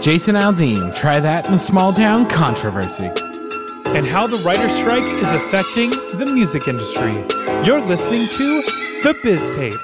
Jason Aldean, try that in a small town controversy. And how the writer's strike is affecting the music industry. You're listening to The Biztape.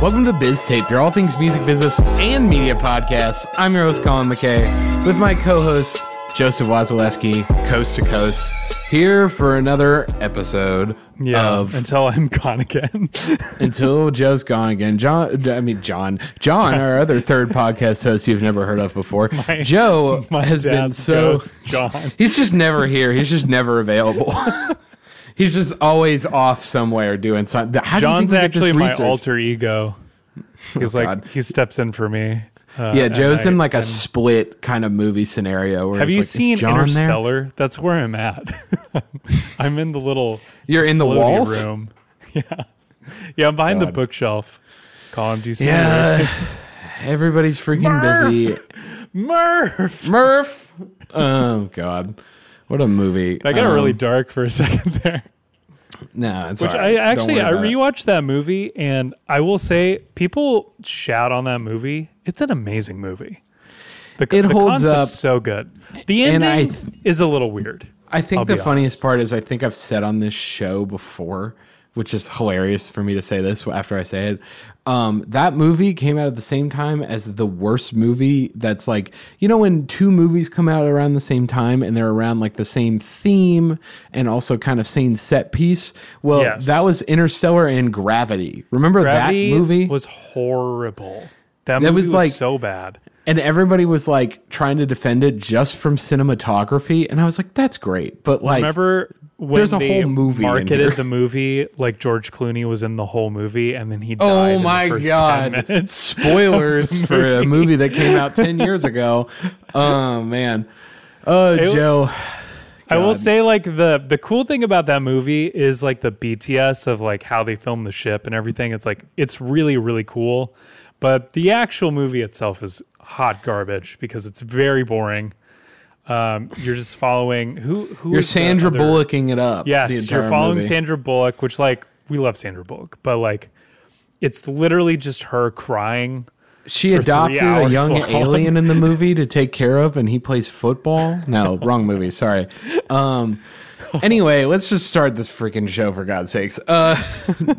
Welcome to Biztape, your all things music business and media podcast. I'm your host, Colin McKay, with my co host, Joseph Wasilewski, coast to coast, here for another episode Yeah, of until I'm gone again. Until Joe's gone again. John, I mean, John, John, our other third podcast host you've never heard of before. My- Joe my has been so. ghost, John. He's just never here. He's just never available. He's just always off somewhere doing something. How do John's think we get this actually my alter ego. He's oh, like God. he steps in for me. Uh, Yeah, Joe's in like a split kind of movie scenario. Where Have you like, seen John there? Interstellar? That's where I'm at. I'm in the little You're in the walls. room. Yeah, yeah. I'm behind the bookshelf. Colin, do you see? Yeah, everybody's freaking busy. Murph. Murph. Oh God, what a movie! That got really Um, dark for a second there. No, it's Which right. I actually I about it. rewatched that movie and I will say people shout on that movie. It's an amazing movie. The, It the holds up. so good. The ending th- is a little weird. I think I'll the funniest honest. part is I think I've said on this show before, which is hilarious for me to say this after I say it. Um, that movie came out at the same time as the worst movie that's like, you know, when two movies come out around the same time and they're around like the same theme and also kind of same set piece. Well, Yes. that was Interstellar and Gravity. Remember Gravity that movie? was horrible. That movie was was, like- so bad. and everybody was like trying to defend it just from cinematography. And I was like, that's great. But like, Remember when there's a they whole movie marketed the movie like George Clooney was in the whole movie and then he died Oh in my the first god! 10 minutes. Spoilers for a movie that came out ten years ago. Oh man. Oh It- Joe. I will say like the the cool thing about that movie is like the BTS of like how they film the ship and everything. It's like it's really really cool, but the actual movie itself is hot garbage because it's very boring. Um, you're just following who who You're is Sandra other- Bullocking it up. Yes, you're following movie. Sandra Bullock, which like we love Sandra Bullock, but like it's literally just her crying. She adopted a young long. alien in the movie to take care of, and he plays football. No, wrong movie. Sorry. Um. Anyway, let's just start this freaking show for God's sakes. Uh.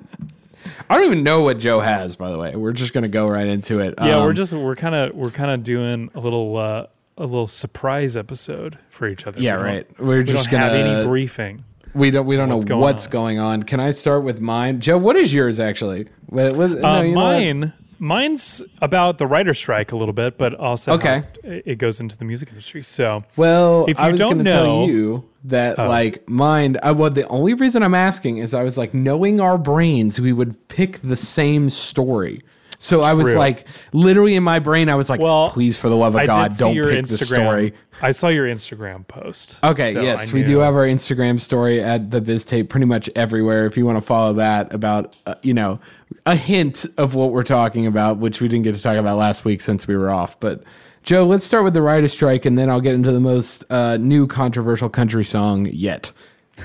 I don't even know what Joe has, by the way. We're just gonna go right into it. Yeah, we're Um, just we're kind of we're kind of doing a little uh, a little surprise episode for each other. Yeah, We right. We're we just don't have gonna- any briefing. We don't. We don't What's know going what's on? going on. Can I start with mine, Joe? What is yours actually? What, what, no, Uh, you know what? mine, mine's about the writer strike a little bit, but also Okay. it goes into the music industry. So, Well, if I you was don't know, tell you that Oh, like mine. I, well, the only reason I'm asking is I was like knowing our brains, we would pick the same story. So I was True. like, literally in my brain, I was like, Well, please, for the love of I God, did see don't your pick Instagram. the story. I saw your Instagram post. Okay, so yes, I we do have our Instagram story at the Biztape pretty much everywhere. If you want to follow that, about uh, you know a hint of what we're talking about, which we didn't get to talk about last week since we were off. But Joe, let's start with the writer strike, and then I'll get into the most uh, new controversial country song yet.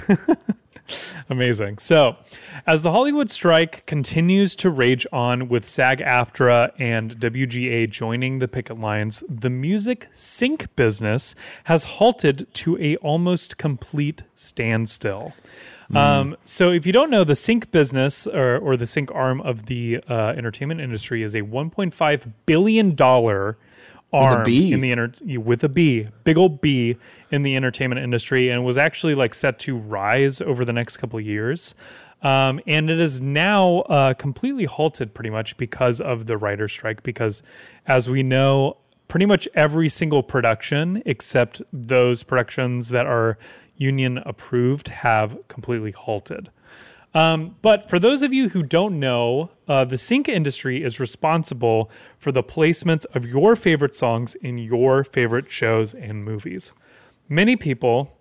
Amazing. So, as the Hollywood strike continues to rage on with SAG AFTRA and WGA joining the picket lines, the music sync business has halted to a almost complete standstill. Um, so, if you don't know, the sync business or, or the sync arm of the uh, entertainment industry is a $1.5 billion arm B. in the enter- with a B, big old B in the entertainment industry, and was actually like set to rise over the next couple of years. Um, and it is now uh, completely halted pretty much because of the writer strike. Because as we know, pretty much every single production except those productions that are union approved have completely halted. Um, but for those of you who don't know, uh, the sync industry is responsible for the placements of your favorite songs in your favorite shows and movies. Many people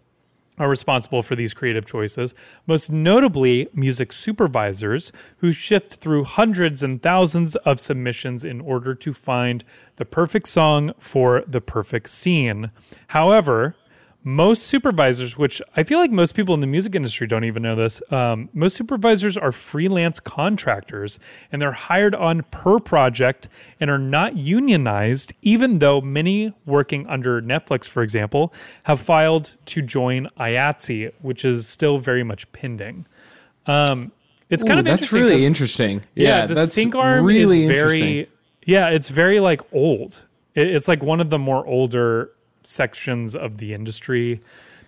are responsible for these creative choices, most notably music supervisors who shift through hundreds and thousands of submissions in order to find the perfect song for the perfect scene. However, most supervisors, which I feel like most people in the music industry don't even know this, um, most supervisors are freelance contractors and they're hired on per project and are not unionized, even though many working under Netflix, for example, have filed to join IATSE, which is still very much pending. Um, it's kind Ooh, of that's interesting really interesting. yeah, the that's sync arm really is very yeah, it's very like old. It, it's like one of the more older sections of the industry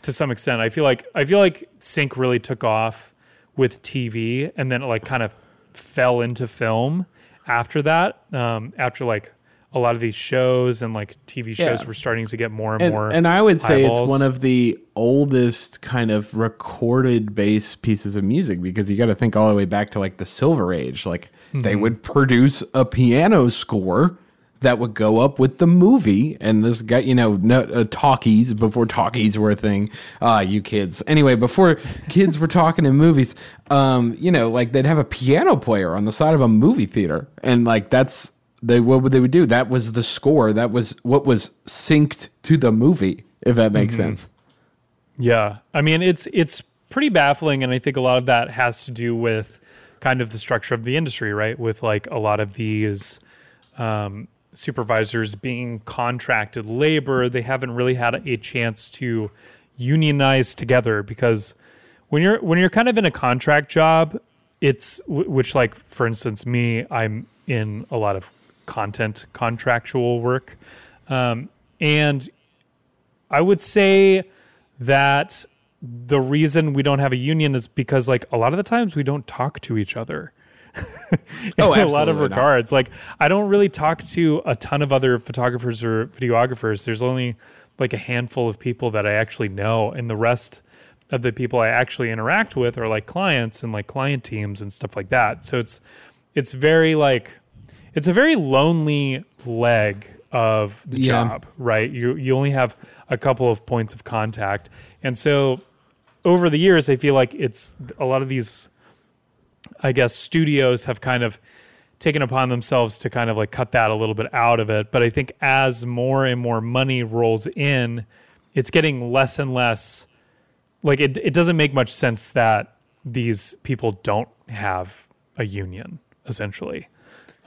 to some extent. I feel like I feel like sync really took off with TV and then it like kind of fell into film after that. Um, after like a lot of these shows and like TV shows Yeah. were starting to get more and, and, more. and I would say eyeballs. it's one of the oldest kind of recorded bass pieces of music because you got to think all the way back to like the Silver Age. Like Mm-hmm. they would produce a piano score that would go up with the movie, and this guy, you know, no, uh, talkies before talkies were a thing. Ah, you kids. Anyway, before kids were talking in movies, um, you know, like they'd have a piano player on the side of a movie theater, and like that's they what would they would do? That was the score. That was what was synced to the movie. If that makes sense. Yeah. I mean, it's it's pretty baffling and I think a lot of that has to do with kind of the structure of the industry, right? With like a lot of these um, supervisors being contracted labor, they haven't really had a chance to unionize together because when you're when you're kind of in a contract job, it's which like for instance me, I'm in a lot of content contractual work. Um, and I would say that the reason we don't have a union is because like a lot of the times we don't talk to each other. Oh, in a lot of absolutely not. regards. Like I don't really talk to a ton of other photographers or videographers. There's only like a handful of people that I actually know, and the rest of the people I actually interact with are like clients and like client teams and stuff like that. So it's it's very like it's a very lonely leg of the Yeah. job, right? You you only have a couple of points of contact, and so over the years, I feel like it's a lot of these, I guess, studios have kind of taken upon themselves to kind of like cut that a little bit out of it. But I think as more and more money rolls in, it's getting less and less like it, it doesn't make much sense that these people don't have a union essentially.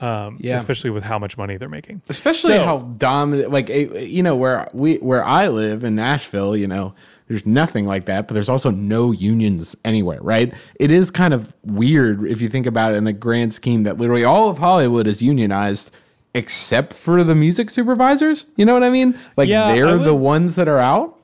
Um, Yeah. especially with how much money they're making. especially So- how dominant like eh, you know where we where i live in nashville you know there's nothing like that but there's also no unions anywhere right it is kind of weird if you think about it in the grand scheme that literally all of hollywood is unionized except for the music supervisors you know what i mean like Yeah, they're the ones that are out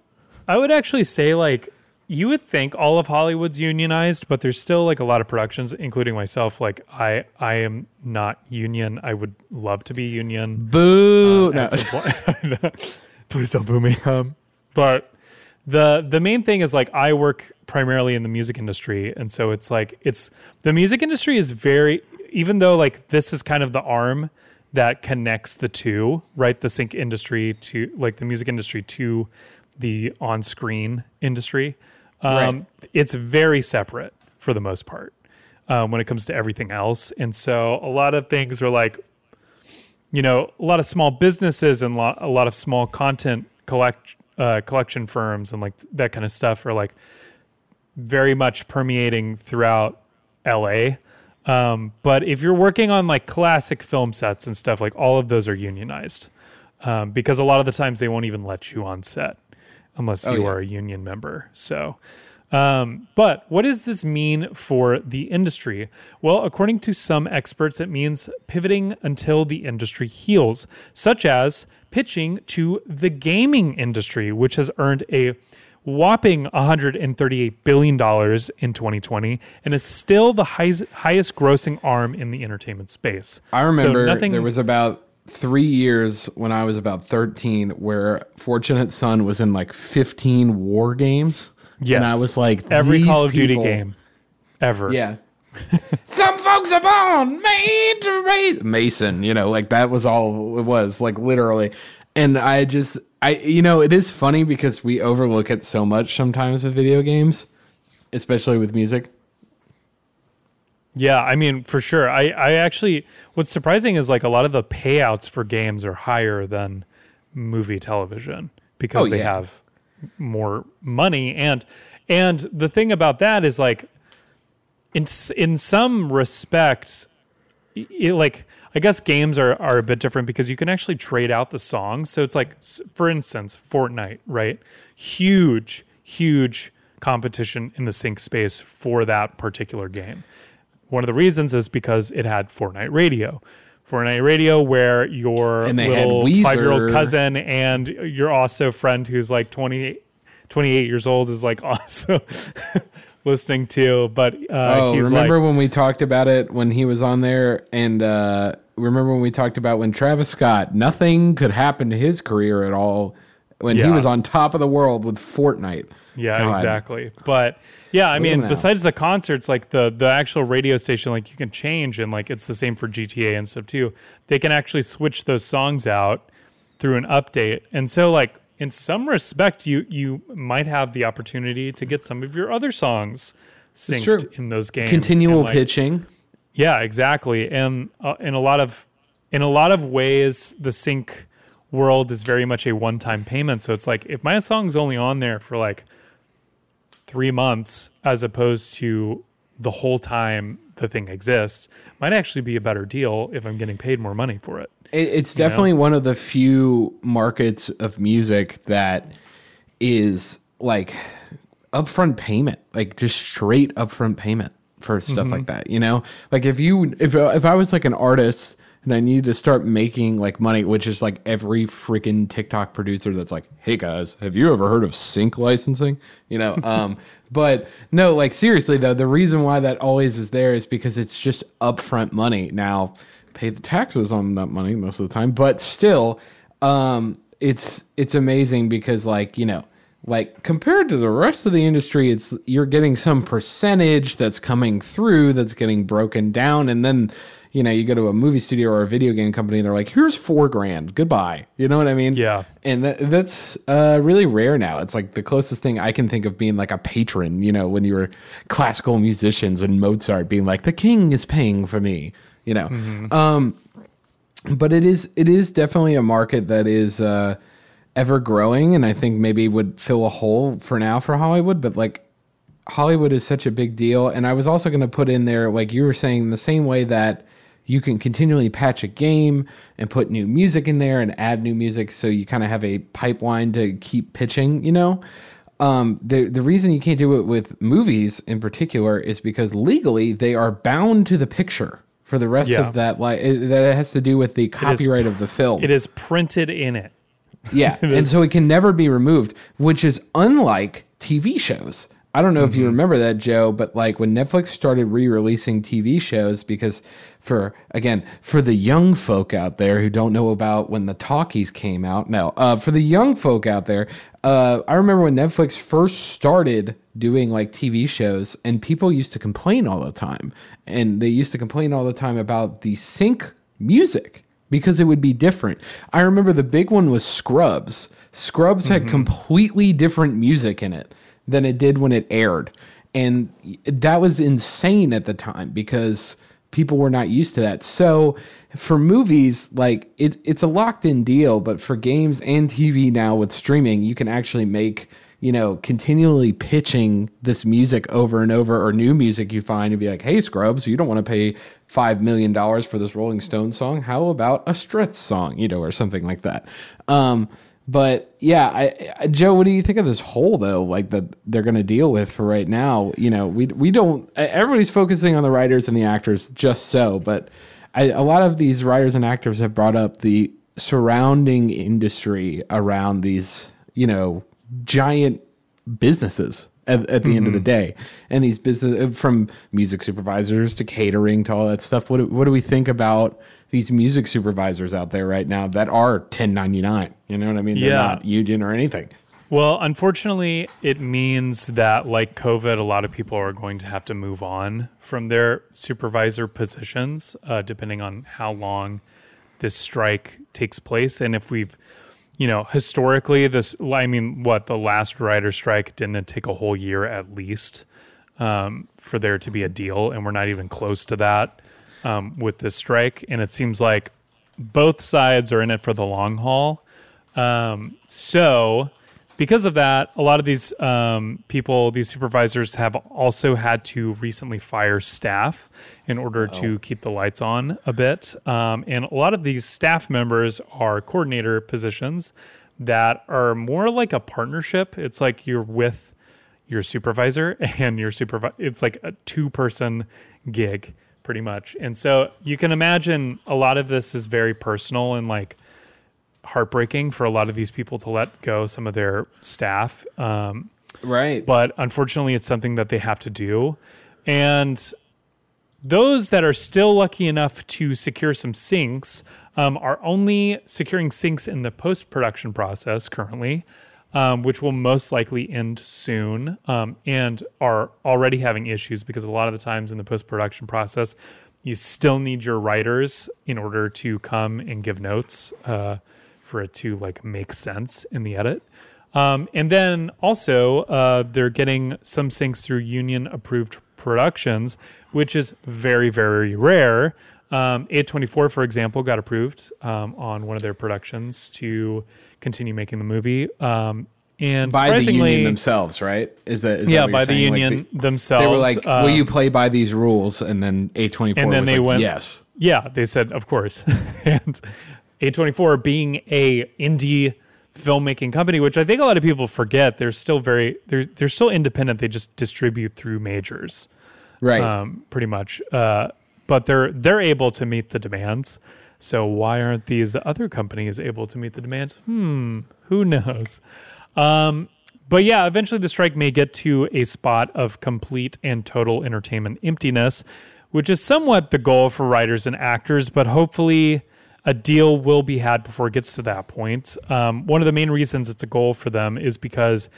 I would actually say like you would think all of Hollywood's unionized, but there's still like a lot of productions, including myself. Like I, I am not union. I would love to be union. boo no. at point. Please don't boo me. Um, but the the main thing is like I work primarily in the music industry, and so it's like it's the music industry is very even though like this is kind of the arm that connects the two, right? The sync industry to like the music industry to the on-screen industry. Um, Right. It's very separate for the most part um, when it comes to everything else, and so a lot of things are like, you know, a lot of small businesses and a lot of small content collect uh, collection firms and like that kind of stuff are like very much permeating throughout LA. Um, but if you're working on like classic film sets and stuff, like all of those are unionized um, because a lot of the times they won't even let you on set unless you yeah. are a union member. So, um, but what does this mean for the industry? Well, according to some experts, it means pivoting until the industry heals, such as pitching to the gaming industry, which has earned a whopping $138 billion in 2020 and is still the highest, highest grossing arm in the entertainment space. I So remember nothing- there was about three years when I was about 13 where Fortunate Son was in like 15 war games. Yes, And I was like, every these Call of Duty game ever. Yeah. Some folks are born made to raise Mason, you know, like that was all it was, like literally. And I just I you know, it is funny because we overlook it so much sometimes with video games, especially with music. Yeah, I mean, for sure. I, I actually, what's surprising is like a lot of the payouts for games are higher than movie television because Oh, they yeah. have more money. And, and the thing about that is like, in, in some respects, it, like, I guess games are, are a bit different because you can actually trade out the songs. So it's like, for instance, Fortnite, right? Huge, huge competition in the sync space for that particular game. One of the reasons is because it had Fortnite Radio. Fortnite Radio, where your And they had little five year old cousin and your also friend who's like 20, 28 years old is like also listening to. But uh, oh, remember like, when we talked about it when he was on there and uh remember when we talked about when Travis Scott nothing could happen to his career at all when he was on top of the world with Fortnite. Yeah, God. exactly. But yeah, I mean, besides the concerts, like the the actual radio station, like you can change, and like it's the same for GTA and stuff too. They can actually switch those songs out through an update, and so like in some respect, you you might have the opportunity to get some of your other songs synced in those games. Continual like, pitching. yeah, exactly. And uh, in a lot of in a lot of ways, the sync world is very much a one-time payment. So it's like if my song's only on there for like three months, as opposed to the whole time the thing exists, might actually be a better deal if I'm getting paid more money for it. It, it's definitely one of the few markets of music that is like upfront payment, like just straight upfront payment for stuff mm-hmm. like that. You know, like if you if if I was like an artist and I needed to start making like money, which is like every freaking TikTok producer that's like, hey guys, have you ever heard of sync licensing? You know, um, but no, like seriously though, the reason why that always is there is because it's just upfront money. Now, pay the taxes on that money most of the time, but still, um, it's it's amazing because like you know like compared to the rest of the industry it's you're getting some percentage that's coming through that's getting broken down and then you know you go to a movie studio or a video game company and they're like here's four grand goodbye. You know what i mean? Yeah. and that, that's uh, really rare now. It's like the closest thing i can think of being like a patron you know when you were classical musicians and mozart being like the king is paying for me you know? Um but it is it is definitely a market that is uh, ever growing, and I think maybe would fill a hole for now for Hollywood. But like Hollywood is such a big deal, and I was also going to put in there like you were saying the same way that you can continually patch a game and put new music in there and add new music, so you kind of have a pipeline to keep pitching. You know. Um, the the reason you can't do it with movies in particular is because legally they are bound to the picture for the rest Yeah. of that like it, that has to do with the copyright of the film. It is printed in it. yeah, and is- so it can never be removed, which is unlike TV shows. I don't know if you remember that, Joe, but like when Netflix started re-releasing TV shows, because for again for the young folk out there who don't know about when the talkies came out, no, uh, for the young folk out there, uh, I remember when Netflix first started doing like TV shows, and people used to complain all the time, and they used to complain all the time about the sync music because it would be different. I remember the big one was Scrubs. Scrubs had completely different music in it than it did when it aired. And that was insane at the time because people were not used to that. So for movies, like it, it's a locked in deal, but for games and TV now with streaming, you can actually make, you know, continually pitching this music over and over or new music you find and be like, hey, Scrubs, you don't want to pay $5 million for this Rolling Stones song. How about a Stretch song, you know, or something like that. Um, but yeah, I, I, Joe, what do you think of this hole though? Like that they're going to deal with for right now. You know, we we don't. Everybody's focusing on the writers and the actors just so, but I, a lot of these writers and actors have brought up the surrounding industry around these, you know, giant businesses at, at the end of the mm-hmm. day. And these business from music supervisors to catering to all that stuff. What do, what do we think about these music supervisors out there right now that are 1099? You know what I mean? They're Yeah. not union or anything. Well, unfortunately, it means that, like COVID, a lot of people are going to have to move on from their supervisor positions, uh, depending on how long this strike takes place. And if we've, you know, historically, this, I mean, what, the last writer strike didn't take a whole year at least um, for there to be a deal? And we're not even close to that um, with this strike. And it seems like both sides are in it for the long haul. Um, so, because of that, a lot of these um, people, these supervisors, have also had to recently fire staff in order to keep the lights on a bit. Um, and a lot of these staff members are coordinator positions that are more like a partnership. It's like you're with your supervisor and your supervisor. It's like a two person gig, pretty much. And so you can imagine a lot of this is very personal and like heartbreaking for a lot of these people to let go some of their staff. Um, Right. but unfortunately, it's something that they have to do. And those that are still lucky enough to secure some syncs um, are only securing syncs in the post production process currently, um, which will most likely end soon um, and are already having issues because a lot of the times in the post production process, you still need your writers in order to come and give notes uh, for it to like make sense in the edit. Um, and then also, uh, they're getting some syncs through union approved productions, which is very, very rare. Um, A24, for example, got approved um, on one of their productions to continue making the movie. Um, and by the surprisingly, union themselves, right? Is that is that yeah, you're by the saying? Like, union themselves. They were like, "Will you play by these rules?" And then A twenty four and then was they like, went "Yes." yeah they said of course and a24 being a indie filmmaking company which i think a lot of people forget they're still very they're they're still independent they just distribute through majors Right. um pretty much uh but they're they're able to meet the demands. So why aren't these other companies able to meet the demands? Hmm who knows? Um but yeah, eventually the strike may get to a spot of complete and total entertainment emptiness, which is somewhat the goal for writers and actors, but hopefully a deal will be had before it gets to that point. Um, one of the main reasons it's a goal for them is because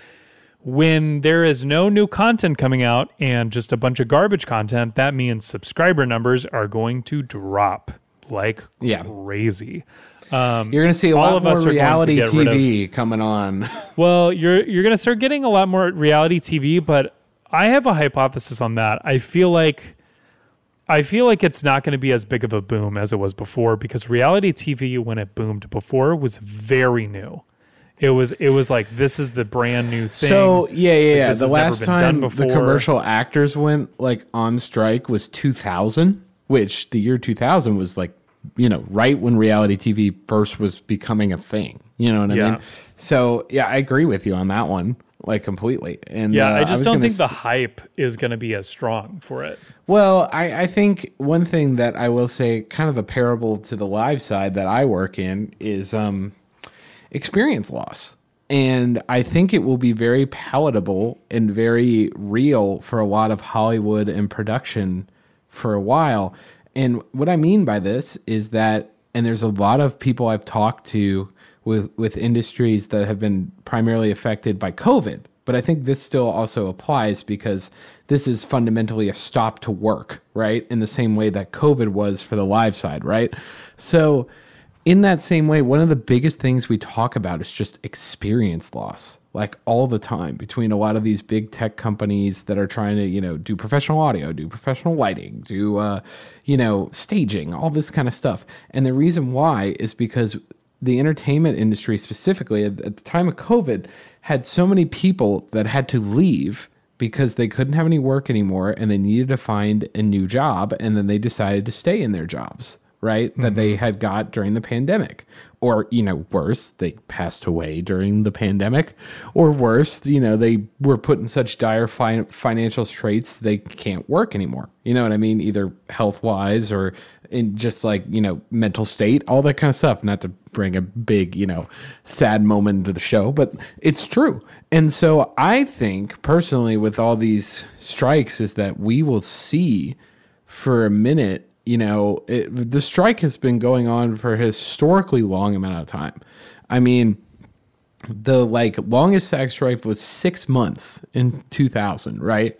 when there is no new content coming out and just a bunch of garbage content, that means subscriber numbers are going to drop like Yeah. crazy. Um, You're going to see a all lot of more going to reality rid of- TV coming on. well, you're you're gonna start getting a lot more reality TV, but I have a hypothesis on that. I feel like I feel like it's not going to be as big of a boom as it was before because reality TV when it boomed before was very new. It was it was like this is the brand new thing. So yeah, yeah, yeah. The last time the commercial actors went like on strike was 2000, which the year 2000 was like you know right when reality TV first was becoming a thing. You know what I Yeah. mean? So yeah, I agree with you on that one, like completely. And yeah, uh, I just was don't think the hype is going to be as strong for it. Well, I, I think one thing that I will say, kind of a parable to the live side that I work in, is um, experience loss. and I think it will be very palatable and very real for a lot of Hollywood and production for a while. And what I mean by this is that, and there's a lot of people I've talked to with with industries that have been primarily affected by COVID, but I think this still also applies because this is fundamentally a stop to work, right? In the same way that COVID was for the live side, right? So in that same way, one of the biggest things we talk about is just experience loss, like all the time between a lot of these big tech companies that are trying to, you know, do professional audio, do professional lighting, do, uh, you know, staging, all this kind of stuff. And the reason why is because the entertainment industry specifically at, at the time of COVID had so many people that had to leave because they couldn't have any work anymore and they needed to find a new job and then they decided to stay in their jobs right that they mm-hmm. had got during the pandemic. Or you know worse they passed away during the pandemic. Or worse you know they were put in such dire fi- financial straits they can't work anymore. You know what i mean? Either health wise or in just like you know mental state all that kind of stuff. Not to bring a big you know sad moment into the show but it's true. And so i think personally with all these strikes is that we will see for a minute you know, it, the strike has been going on for a historically long amount of time. I mean, the like longest SAG strike was six months in 2000, right?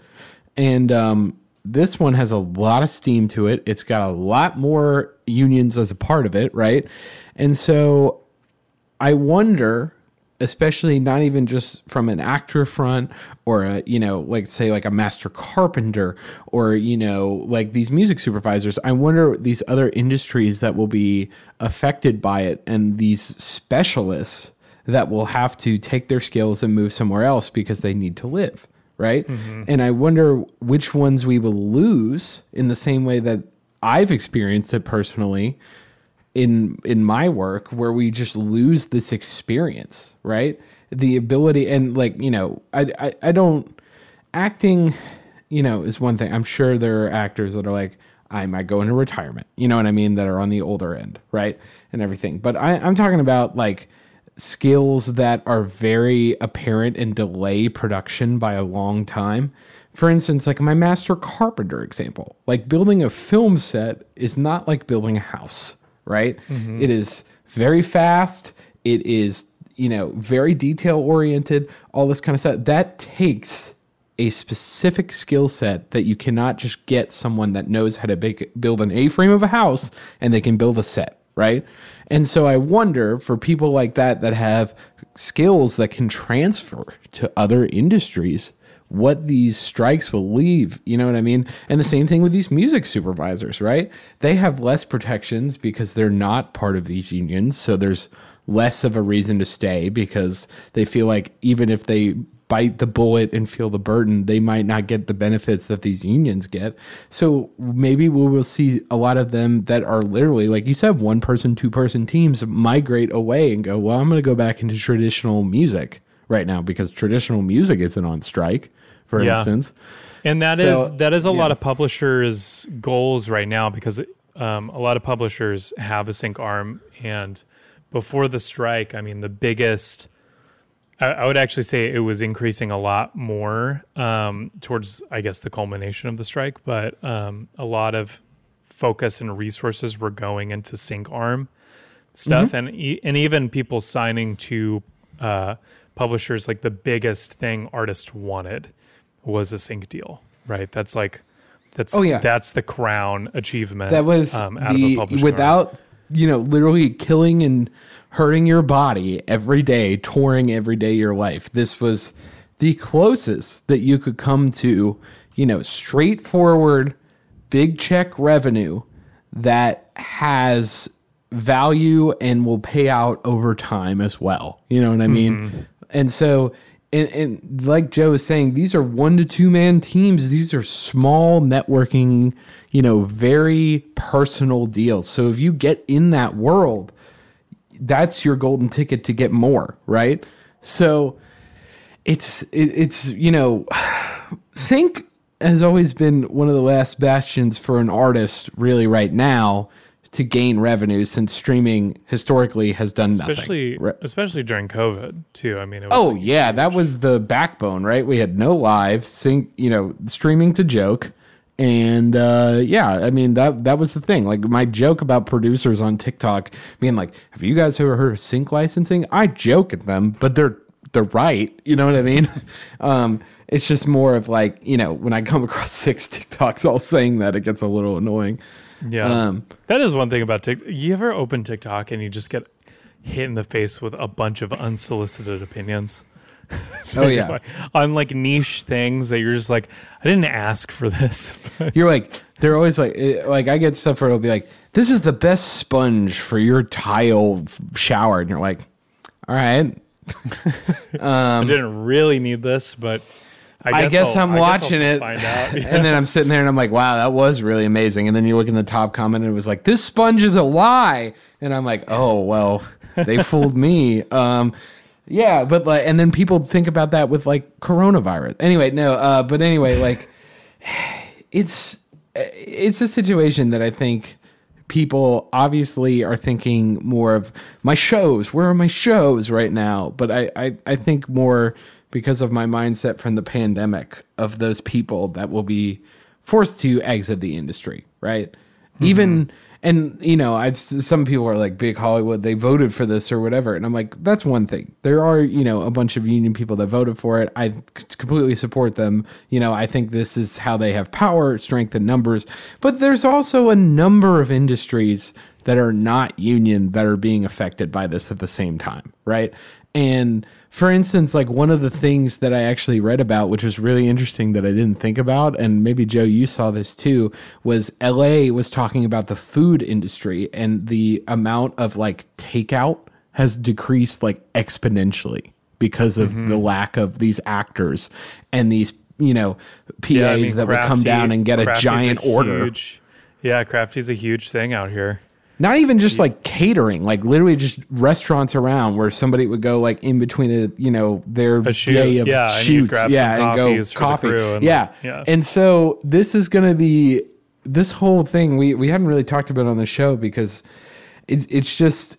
And um, this one has a lot of steam to it. It's got a lot more unions as a part of it, right? And so I wonder especially not even just from an actor front or a you know like say like a master carpenter or you know like these music supervisors i wonder these other industries that will be affected by it and these specialists that will have to take their skills and move somewhere else because they need to live right mm-hmm. and i wonder which ones we will lose in the same way that i've experienced it personally in in my work where we just lose this experience, right? The ability and like, you know, I I, I don't acting, you know, is one thing. I'm sure there are actors that are like, I might go into retirement, you know what I mean, that are on the older end, right? And everything. But I, I'm talking about like skills that are very apparent and delay production by a long time. For instance, like my master carpenter example, like building a film set is not like building a house, right? Mm-hmm. It is very fast. It is, you know, very detail oriented, all this kind of stuff. That takes a specific skill set that you cannot just get someone that knows how to build an A frame of a house and they can build a set, right? And so I wonder for people like that that have skills that can transfer to other industries what these strikes will leave. You know what I mean? And the same thing with these music supervisors, right? They have less protections because they're not part of these unions. So there's less of a reason to stay because they feel like even if they bite the bullet and feel the burden, they might not get the benefits that these unions get. So maybe we will see a lot of them that are literally, like you said, one person, two person teams migrate away and go, well, I'm going to go back into traditional music right now because traditional music isn't on strike for yeah. instance. And that so, is that is a yeah. lot of publishers' goals right now because um, a lot of publishers have a sync arm, and before the strike, I mean, the biggest. I, I would actually say it was increasing a lot more um, towards, I guess, the culmination of the strike, but um, a lot of focus and resources were going into sync arm stuff, mm-hmm. and and even people signing to uh, publishers like the biggest thing artists wanted was a sync deal, right? That's like that's oh yeah, that's the crown achievement. That was um, out the, of a without arm. You know literally killing and hurting your body every day, touring every day of your life. This was the closest that you could come to, you know, straightforward big check revenue that has value and will pay out over time as well. You know what I mean? Mm-hmm. And so and, and like Joe was saying, these are one to two man teams. These are small networking, you know, very personal deals. So if you get in that world, that's your golden ticket to get more, right? So it's it, it's you know, sync has always been one of the last bastions for an artist really right now to gain revenue since streaming historically has done especially nothing. Re- especially during COVID too. I mean, it was Oh like, yeah, that was the backbone, right? We had no live sync, you know, streaming to joke, and uh, yeah, I mean that that was the thing. Like my joke about producers on TikTok being like, "Have you guys ever heard of sync licensing?" I joke at them, but they're they're right. You know what I mean? um, it's just more of like you know when I come across six TikToks all saying that, it gets a little annoying. Yeah, Um, that is one thing about TikTok. You ever open TikTok and you just get hit in the face with a bunch of unsolicited opinions? Oh yeah. on like niche things that you're just like, I didn't ask for this. You're like, they're always like, eh, like I get stuff where it'll be like, this is the best sponge for your tile shower, and you're like, all right, I didn't really need this, but I I guess, guess, I'll- I'm I watching I'll it, out. and then I'm sitting there and I'm like, wow, that was really amazing. And then you look in the top comment and it was like, this sponge is a lie, and I'm like, oh well, they fooled me. Um, yeah, but like, and then people think about that with like coronavirus. Anyway, no, uh, but anyway, like, it's it's a situation that I think people obviously are thinking more of my shows. Where are my shows right now? But I, I, I think more because of my mindset from the pandemic of those people that will be forced to exit the industry, right? Mm-hmm. Even and you know, I've some people are like big Hollywood, they voted for this or whatever, and I'm like, that's one thing. There are you know a bunch of union people that voted for it. I completely support them. You know, I think this is how they have power, strength, and numbers. But there's also a number of industries that are not union that are being affected by this at the same time, right? And for instance, like one of the things that I actually read about, which was really interesting that I didn't think about, and maybe Joe, you saw this too, was LA was talking about the food industry and the amount of like takeout has decreased like exponentially because of the mm-hmm. lack of these actors and these, you know, PAs Yeah, I mean, that would come down and get a giant order. Huge, yeah, Crafty's a huge thing out here. Not even just like catering, like literally just restaurants around where somebody would go like in between a you know their A shoot, day of yeah, and shoots, grab yeah, some and go coffees for the coffee, and, yeah. like, yeah. And so this is gonna be this whole thing. We we hadn't really talked about on the show because it, it's just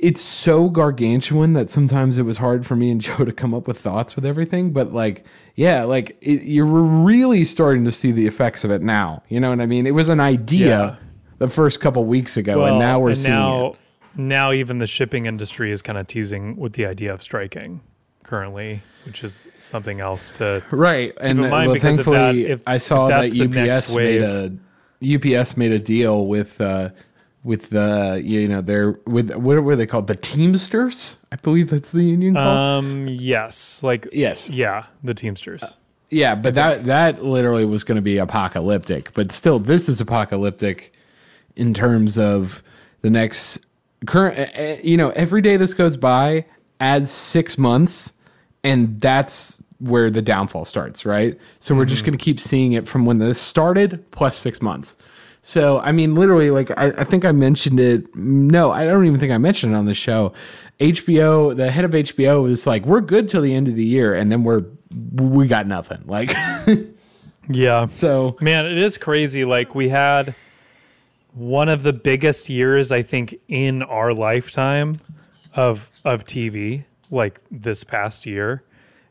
it's so gargantuan that sometimes it was hard for me and Joe to come up with thoughts with everything. But like, yeah, like it, you're really starting to see the effects of it now. You know what I mean? It was an idea Yeah. The first couple weeks ago, and now we're seeing now, it. Now even the shipping industry is kind of teasing with the idea of striking currently, which is something else to Right, and in uh, mind well, because if thankfully, that- if- I saw that that's the next UPS made a UPS made a deal with uh, with the you know their with what were they called the Teamsters? I believe that's the union called. Um. Yes. Like. Yes. Yeah. The Teamsters. yeah, but that that literally was going to be apocalyptic. But still, this is apocalyptic in terms of the next current. uh, uh, You know, every day this goes by adds six months, and that's where the downfall starts. Right. So we're just going to keep seeing it from when this started plus six months. So I mean, literally, like I, I think I mentioned it. No, I don't even think I mentioned it on the show. HBO, the head of HBO was like, "We're good till the end of the year, and then we're we got nothing." Like, Yeah. so Man, it is crazy. Like we had one of the biggest years I think in our lifetime of of TV, like this past year,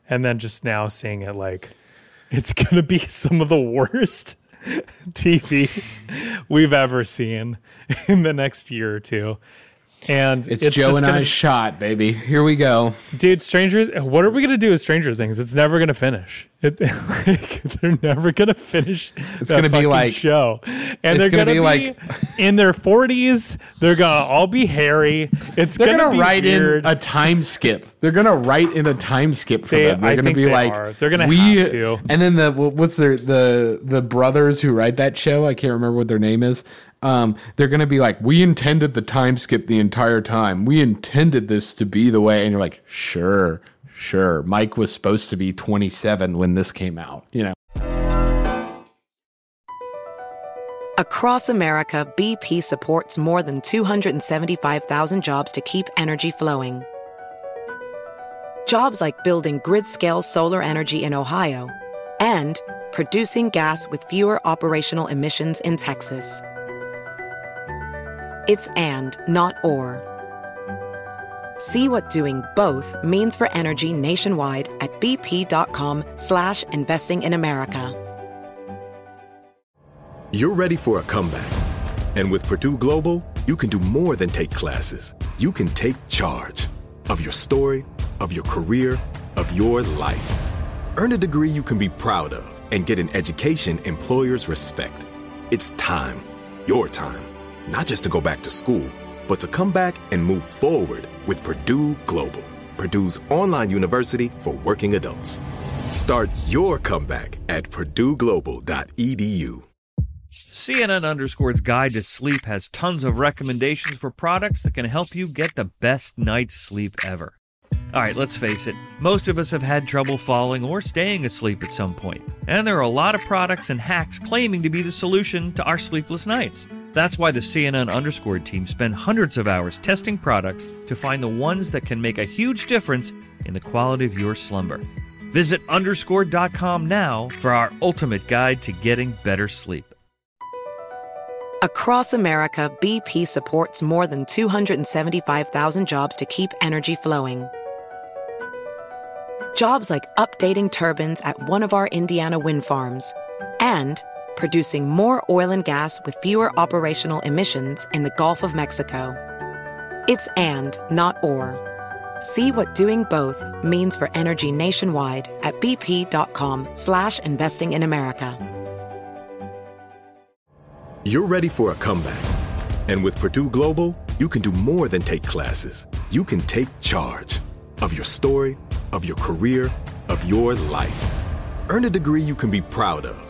and then just now seeing it like it's gonna be some of the worst TV we've ever seen in the next year or two. And it's, it's, Joe and gonna, I's shot, baby. Here we go. dude stranger what are we gonna do with stranger things it's never gonna finish it, like, they're never gonna finish it's gonna be like- show and they're gonna gonna, be like- in their 40s they're gonna all be hairy it's They're gonna, gonna, be write weird. in a time skip. They're gonna write in a time skip for They- them. They're I gonna be they like, are. They're gonna we, have to. And then the what's their the the brothers who write that show? I can't remember what their name is. Um, they're gonna be like, we intended the time skip the entire time. We intended this to be the way. And you're like, sure, sure. Mike was supposed to be 27 when this came out. You know. Across America, BP supports more than 275,000 jobs to keep energy flowing. Jobs like building grid scale solar energy in Ohio and producing gas with fewer operational emissions in Texas. It's and, not or. See what doing both means for energy nationwide at bp.com slash investing in America. You're ready for a comeback. And with Purdue Global, you can do more than take classes. You can take charge of your story, of your career, of your life. Earn a degree you can be proud of and get an education employers respect. It's time, your time, not just to go back to school, but to come back and move forward with Purdue Global, Purdue's online university for working adults. Start your comeback at purdueglobal.edu. CNN Underscore's Guide to Sleep has tons of recommendations for products that can help you get the best night's sleep ever. All right, let's face it, most of us have had trouble falling or staying asleep at some point, and there are a lot of products and hacks claiming to be the solution to our sleepless nights. That's why the CNN Underscore team spend hundreds of hours testing products to find the ones that can make a huge difference in the quality of your slumber. Visit underscore.com now for our ultimate guide to getting better sleep. Across America, BP supports more than 275,000 jobs to keep energy flowing. Jobs like updating turbines at one of our Indiana wind farms and producing more oil and gas with fewer operational emissions in the Gulf of Mexico. It's and, not or. See what doing both means for energy nationwide at bp.com slash investing in America. You're ready for a comeback. And with Purdue Global, you can do more than take classes. You can take charge of your story, of your career, of your life. Earn a degree you can be proud of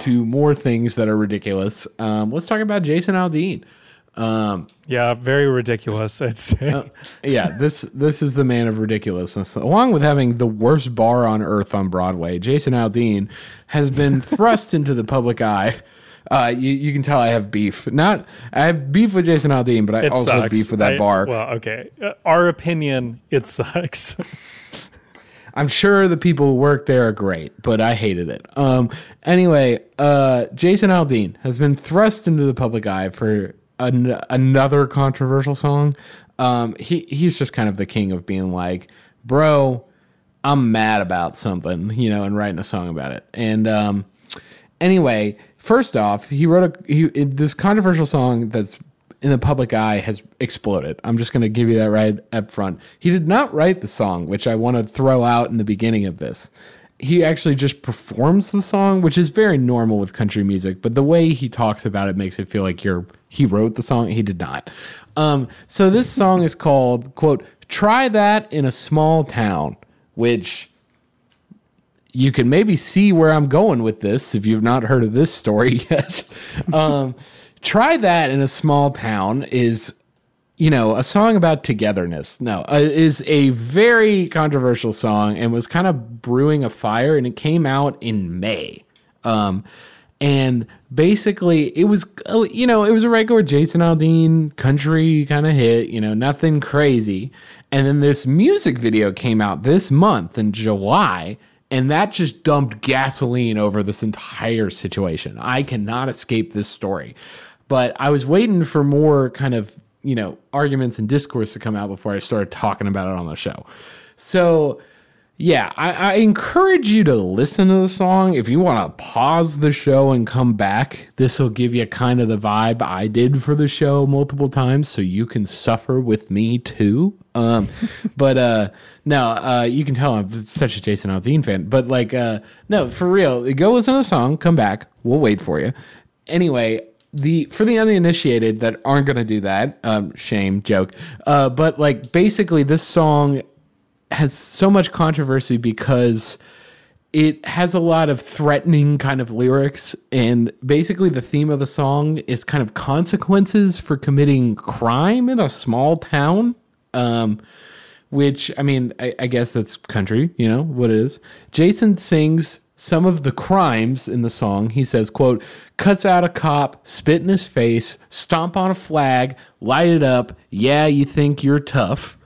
To more things that are ridiculous. Um, let's talk about Jason Aldean. Um, Yeah, very ridiculous. I'd say. uh, yeah, this this is the man of ridiculousness. Along with having the worst bar on earth on Broadway, Jason Aldean has been thrust into the public eye. Uh, you, you can tell I have beef. Not I have beef with Jason Aldean, but I it also have beef with that I- bar. Well, okay. Uh, our opinion, it sucks. I'm sure the people who work there are great, but I hated it. Um, anyway, uh, Jason Aldean has been thrust into the public eye for an, another controversial song. Um, he he's just kind of the king of being like, bro, I'm mad about something, you know, and writing a song about it. And um, anyway, first off, he wrote a he this controversial song that's in the public eye has exploded. I'm just going to give you that right up front. He did not write the song, which I want to throw out in the beginning of this. He actually just performs the song, which is very normal with country music, but the way he talks about it makes it feel like you're he wrote the song. He did not. Um, so this song is called quote "Try That in a Small Town," which you can maybe see where I'm going with this if you've not heard of this story yet. um, try that in a small town is, you know, a song about togetherness. No, uh, is a very controversial song and was kind of brewing a fire, and it came out in May. Um, and basically, it was, uh, you know, it was a regular Jason Aldean country kind of hit, you know, nothing crazy. And then this music video came out this month in July, and that just dumped gasoline over this entire situation. I cannot escape this story. But I was waiting for more kind of, you know, arguments and discourse to come out before I started talking about it on the show. So yeah, I, I encourage you to listen to the song. If you want to pause the show and come back, this will give you kind of the vibe I did for the show multiple times, so you can suffer with me too. Um, but uh, no, uh, you can tell I'm such a Jason Aldean fan. But like, uh, no, for real, go listen to the song, come back, we'll wait for you. Anyway, the for the uninitiated that aren't going to do that, um, shame, joke. Uh, but like, basically, this song has so much controversy because it has a lot of threatening kind of lyrics and basically the theme of the song is kind of consequences for committing crime in a small town um, which i mean I, I guess that's country you know what it is jason sings some of the crimes in the song he says quote cuts out a cop spit in his face stomp on a flag light it up. Yeah you think you're tough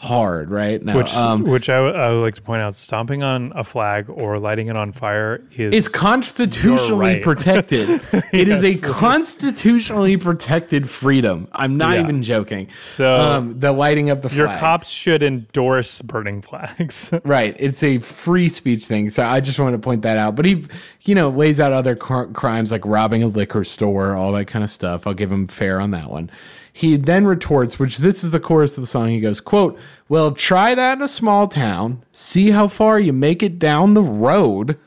hard, right? Now, which um, which I, w- I would like to point out, stomping on a flag or lighting it on fire is it's constitutionally right. protected. It is Yes. a constitutionally protected freedom. I'm not Yeah. even joking. So, um, the lighting of the your cops should endorse burning flags. Right. It's a free speech thing. So I just wanted to point that out. But he, you know, lays out other cr- crimes like robbing a liquor store, all that kind of stuff. I'll give him fair on that one. He then retorts, which this is the chorus of the song. He goes, quote, well, try that in a small town. See how far you make it down the road.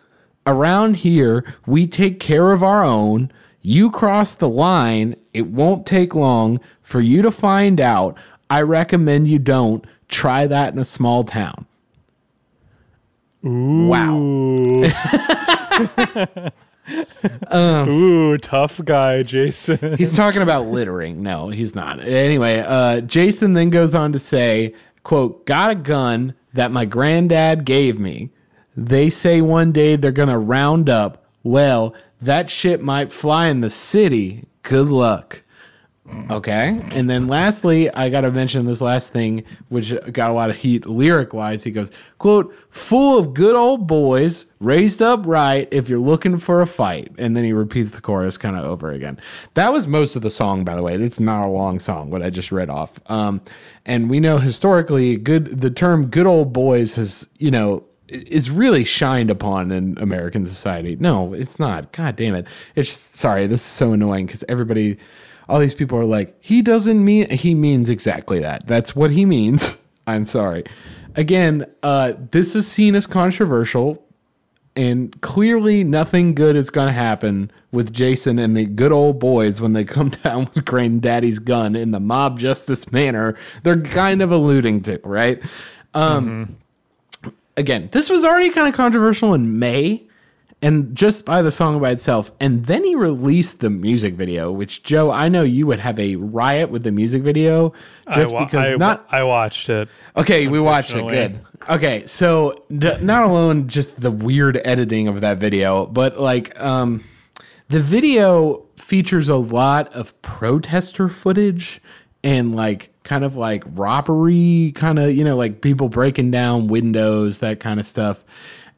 Around here, we take care of our own. You cross the line. It won't take long for you to find out. I recommend you don't. Try that in a small town. Wow. Ooh, tough guy, Jason. He's talking about littering. No, he's not. Anyway, uh, Jason then goes on to say, quote, got a gun that my granddad gave me. They say one day they're going to round up. Well, that shit might fly in the city. Good luck. Okay. And then lastly, I got to mention this last thing, which got a lot of heat lyric wise. He goes, quote, full of good old boys, raised up right if you're looking for a fight. And then he repeats the chorus kind of over again. That was most of the song, by the way. It's not a long song, what I just read off. Um, and we know historically, good the term good old boys has, you know, is really shined upon in American society. No, it's not. God damn it. It's sorry, this is so annoying because everybody all these people are like, he doesn't mean he means exactly that. That's what he means. I'm sorry. Again, uh, this is seen as controversial, and clearly nothing good is going to happen with Jason and the good old boys when they come down with Granddaddy's gun in the mob justice manner they're kind of alluding to, right? Um, Again, this was already kind of controversial in May, and just by the song by itself. And then he released the music video, which Joe, I know you would have a riot with the music video just I wa- because I, not I watched it. Okay, we watched it. Good. Okay, so d- not alone just the weird editing of that video, but like um, the video features a lot of protester footage and like kind of like robbery, kind of you know like people breaking down windows, that kind of stuff.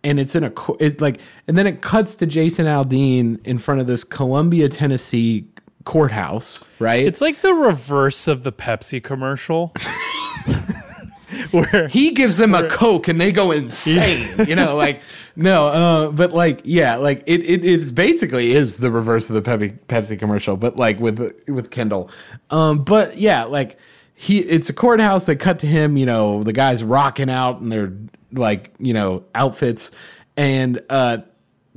And it's in a it like, and then it cuts to Jason Aldean in front of this Columbia, Tennessee courthouse, right? It's like the reverse of the Pepsi commercial. Where he gives them a coke and they go insane you know like no uh but like yeah like it it it is basically is the reverse of the pepsi pepsi commercial but like with with kendall um but yeah like he it's a courthouse they cut to him you know the guys rocking out in their like you know outfits and uh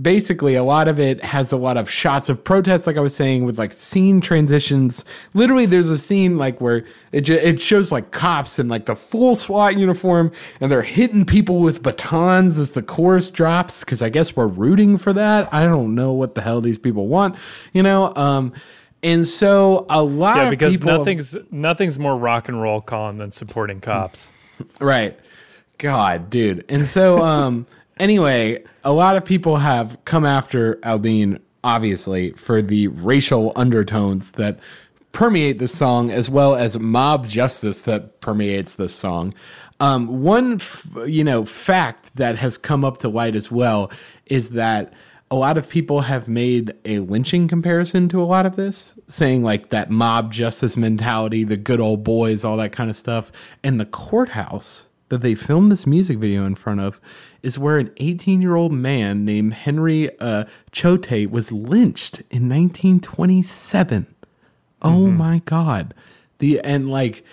basically a lot of it has a lot of shots of protests like i was saying with like scene transitions literally there's a scene like where it, ju- it shows like cops in like the full swat uniform and they're hitting people with batons as the chorus drops because i guess we're rooting for that i don't know what the hell these people want you know um and so a lot yeah, of because have- nothing's nothing's more rock and roll con than supporting cops. Right. God, dude. And so, um, anyway, a lot of people have come after Aldean, obviously, for the racial undertones that permeate this song, as well as mob justice that permeates this song. Um, one, f- you know, fact that has come up to light as well is that a lot of people have made a lynching comparison to a lot of this, saying like that mob justice mentality, the good old boys, all that kind of stuff. And the courthouse that they filmed this music video in front of is where an 18 year old man named Henry uh, Choate was lynched in 1927. Oh my God. The and like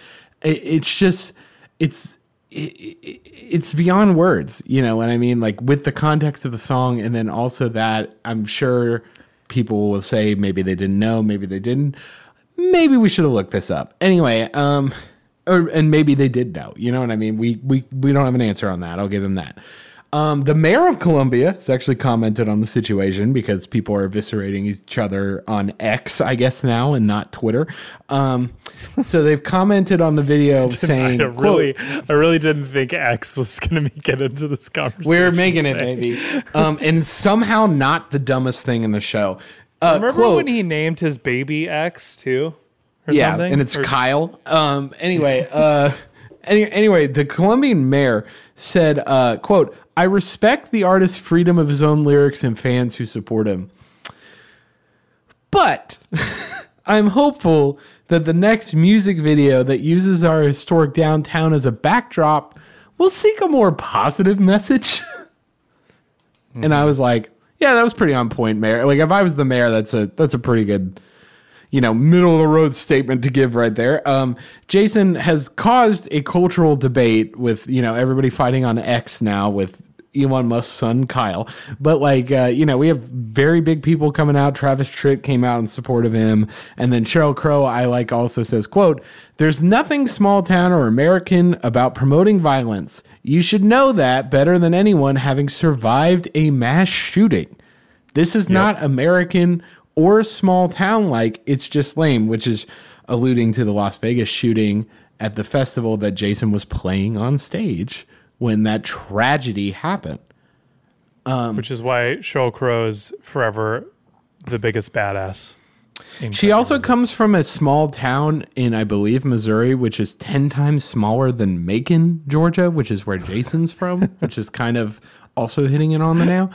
it, it's just it's it, it, it's beyond words, you know what I mean? Like with the context of the song, and then also that I'm sure people will say maybe they didn't know, maybe they didn't. Maybe we should have looked this up. Anyway, um, or and maybe they did know. You know what I mean? We we we don't have an answer on that. I'll give them that. Um, the mayor of Columbia has actually commented on the situation because people are eviscerating each other on X, I guess now, and not Twitter. Um, so they've commented on the video saying, I really, I really didn't think X was going to get into this conversation. "We're making it, baby," um, and somehow not the dumbest thing in the show. Uh, Remember quote, when he named his baby X too? Or yeah, something? and it's Or- Kyle. Um, anyway, uh, any, anyway, the Colombian mayor said, uh, "quote I respect the artist's freedom of his own lyrics and fans who support him, but I'm hopeful that the next music video that uses our historic downtown as a backdrop will seek a more positive message." And I was like, "Yeah, that was pretty on point, mayor. Like if I was the mayor, that's a that's a pretty good." You know, middle of the road statement to give right there. Um, Jason has caused a cultural debate with, you know, everybody fighting on X now with Elon Musk's son, Kyle. But like, uh, you know, we have very big people coming out. Travis Tritt came out in support of him. And then Sheryl Crow, I like, also says, quote, there's nothing small town or American about promoting violence. You should know that better than anyone having survived a mass shooting. This is not American or a small town like. It's just lame, which is alluding to the Las Vegas shooting at the festival that Jason was playing on stage when that tragedy happened. Um, which is why Sheryl Crow is forever the biggest badass. She also comes from a small town in, I believe, Missouri, which is 10 times smaller than Macon, Georgia, which is where Jason's from, which is kind of also hitting it on the nail.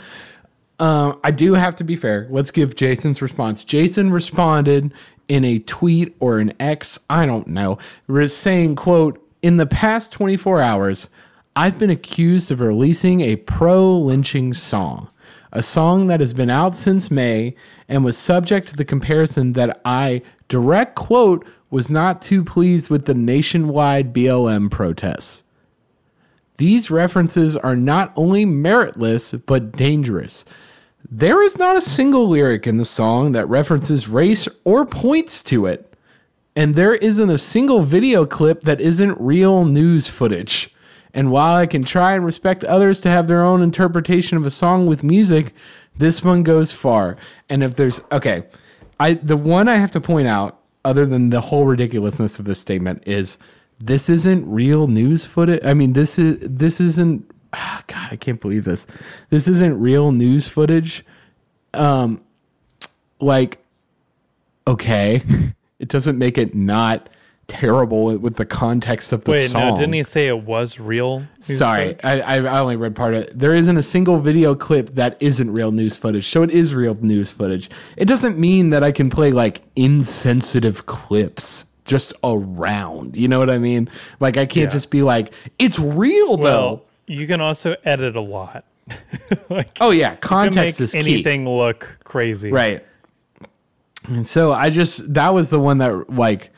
Um, I do have to be fair. Let's give Jason's response. Jason responded in a tweet or an X, I don't know, saying, quote, in the past 24 hours, I've been accused of releasing a pro lynching song, a song that has been out since May and was subject to the comparison that I, direct quote, was not too pleased with the nationwide BLM protests. These references are not only meritless, but dangerous. There is not a single lyric in the song that references race or points to it. And there isn't a single video clip that isn't real news footage. And while I can try and respect others to have their own interpretation of a song with music, this one goes far. And if there's okay, I the one I have to point out, other than the whole ridiculousness of this statement, is this isn't real news footage. I mean, this is this isn't. Ah, God, I can't believe this. This isn't real news footage. Um, like, okay, it doesn't make it not terrible with the context of the Wait, song. no, didn't he say it was real? news Sorry. I, I only read part of it. There isn't a single video clip that isn't real news footage, so it is real news footage. It doesn't mean that I can play like insensitive clips just around. You know what I mean? Like I can't Yeah. just be like, it's real though. You can also edit a lot. oh yeah, context make is key. anything look crazy. Right. And so I just that was the one that like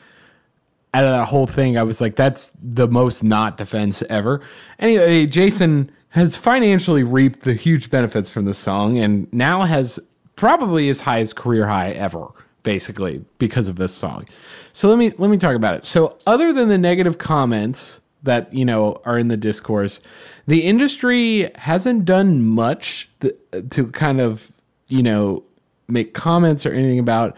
out of that whole thing, I was like, that's the most not defense ever. Anyway, Jason has financially reaped the huge benefits from the song and now has probably his highest career high ever, basically, because of this song. So let me let me talk about it. So other than the negative comments that, you know, are in the discourse, the industry hasn't done much th- to kind of, you know, make comments or anything about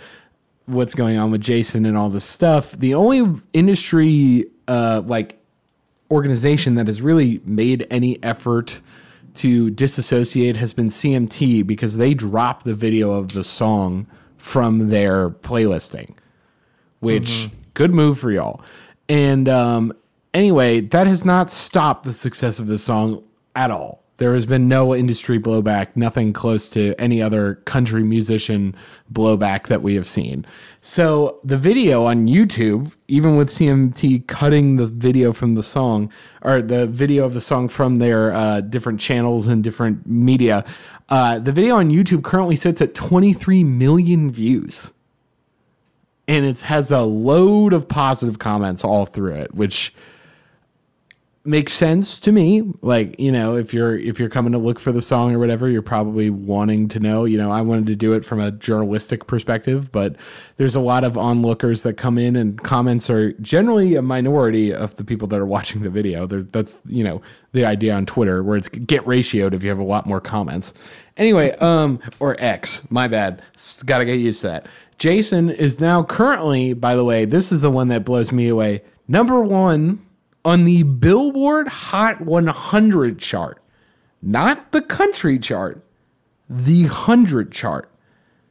what's going on with Jason and all this stuff. The only industry uh like organization that has really made any effort to disassociate has been CMT because they dropped the video of the song from their playlisting, which good move for y'all. And um anyway, that has not stopped the success of the song at all. There has been no industry blowback, nothing close to any other country musician blowback that we have seen. So the video on YouTube, even with CMT cutting the video from the song or the video of the song from their uh, different channels and different media, uh, the video on YouTube currently sits at 23 million views. And it has a load of positive comments all through it, which makes sense to me. Like you know if you're if you're coming to look for the song or whatever you're probably wanting to know. You know i wanted to do it from a journalistic perspective but there's a lot of onlookers that come in and comments are generally a minority of the people that are watching the video. There that's you know the idea on twitter where it's get ratioed if you have a lot more comments. Anyway um or x my bad. Gotta get used to that. Jason is now currently by the way this is the one that blows me away number one on the Billboard Hot 100 chart, not the country chart, the 100 chart.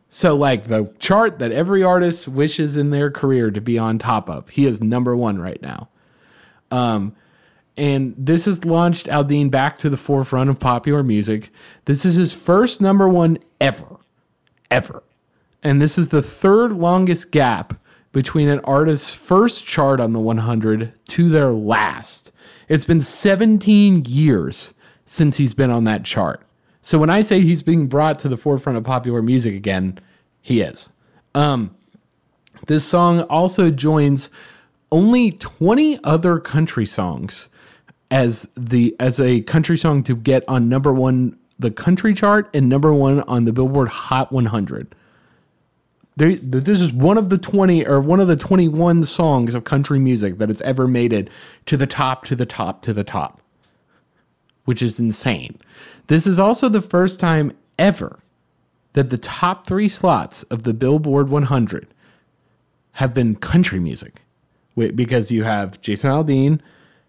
So, like the chart that every artist wishes in their career to be on top of. He is number one right now. Um, and this has launched Aldean back to the forefront of popular music. This is his first number one ever, ever. And this is the third longest gap between an artist's first chart on the 100 to their last. It's been 17 years since he's been on that chart. So when I say he's being brought to the forefront of popular music again, he is. Um, this song also joins only 20 other country songs as the as a country song to get on number 1 the country chart and number 1 on the Billboard Hot 100 this is one of the 20 or one of the 21 songs of country music that has ever made it to the top, to the top, to the top, which is insane. This is also the first time ever that the top three slots of the Billboard 100 have been country music because you have Jason Aldean,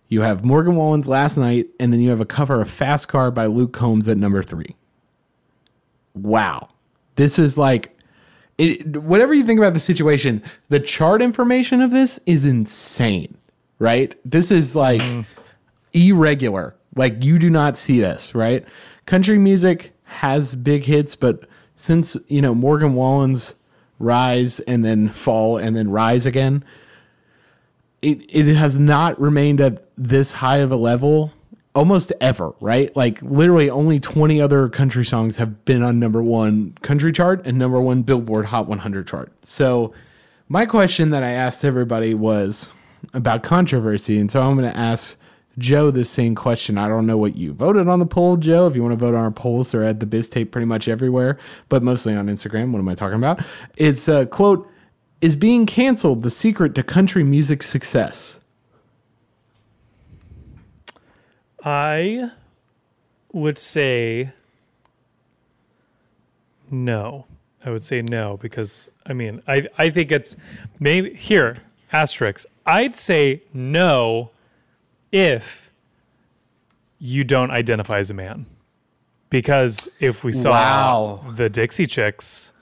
you have Morgan Wallen's Last Night, and then you have a cover of Fast Car by Luke Combs at number three. Wow. This is like it, whatever you think about the situation, the chart information of this is insane, right? This is like mm. irregular. Like you do not see this, right? Country music has big hits, but since, you know, Morgan Wallen's rise and then fall and then rise again, it, it has not remained at this high of a level almost ever, right? Like literally only 20 other country songs have been on number 1 country chart and number 1 Billboard Hot 100 chart. So my question that I asked everybody was about controversy, and so I'm going to ask Joe the same question. I don't know what you voted on the poll, Joe. If you want to vote on our polls, they're at the Biztape pretty much everywhere, but mostly on Instagram. What am I talking about? It's a quote: "Is being canceled the secret to country music success?" I would say no. I would say no because I mean I I think it's maybe here asterisk. I'd say no if you don't identify as a man. Because if we saw wow. the Dixie Chicks,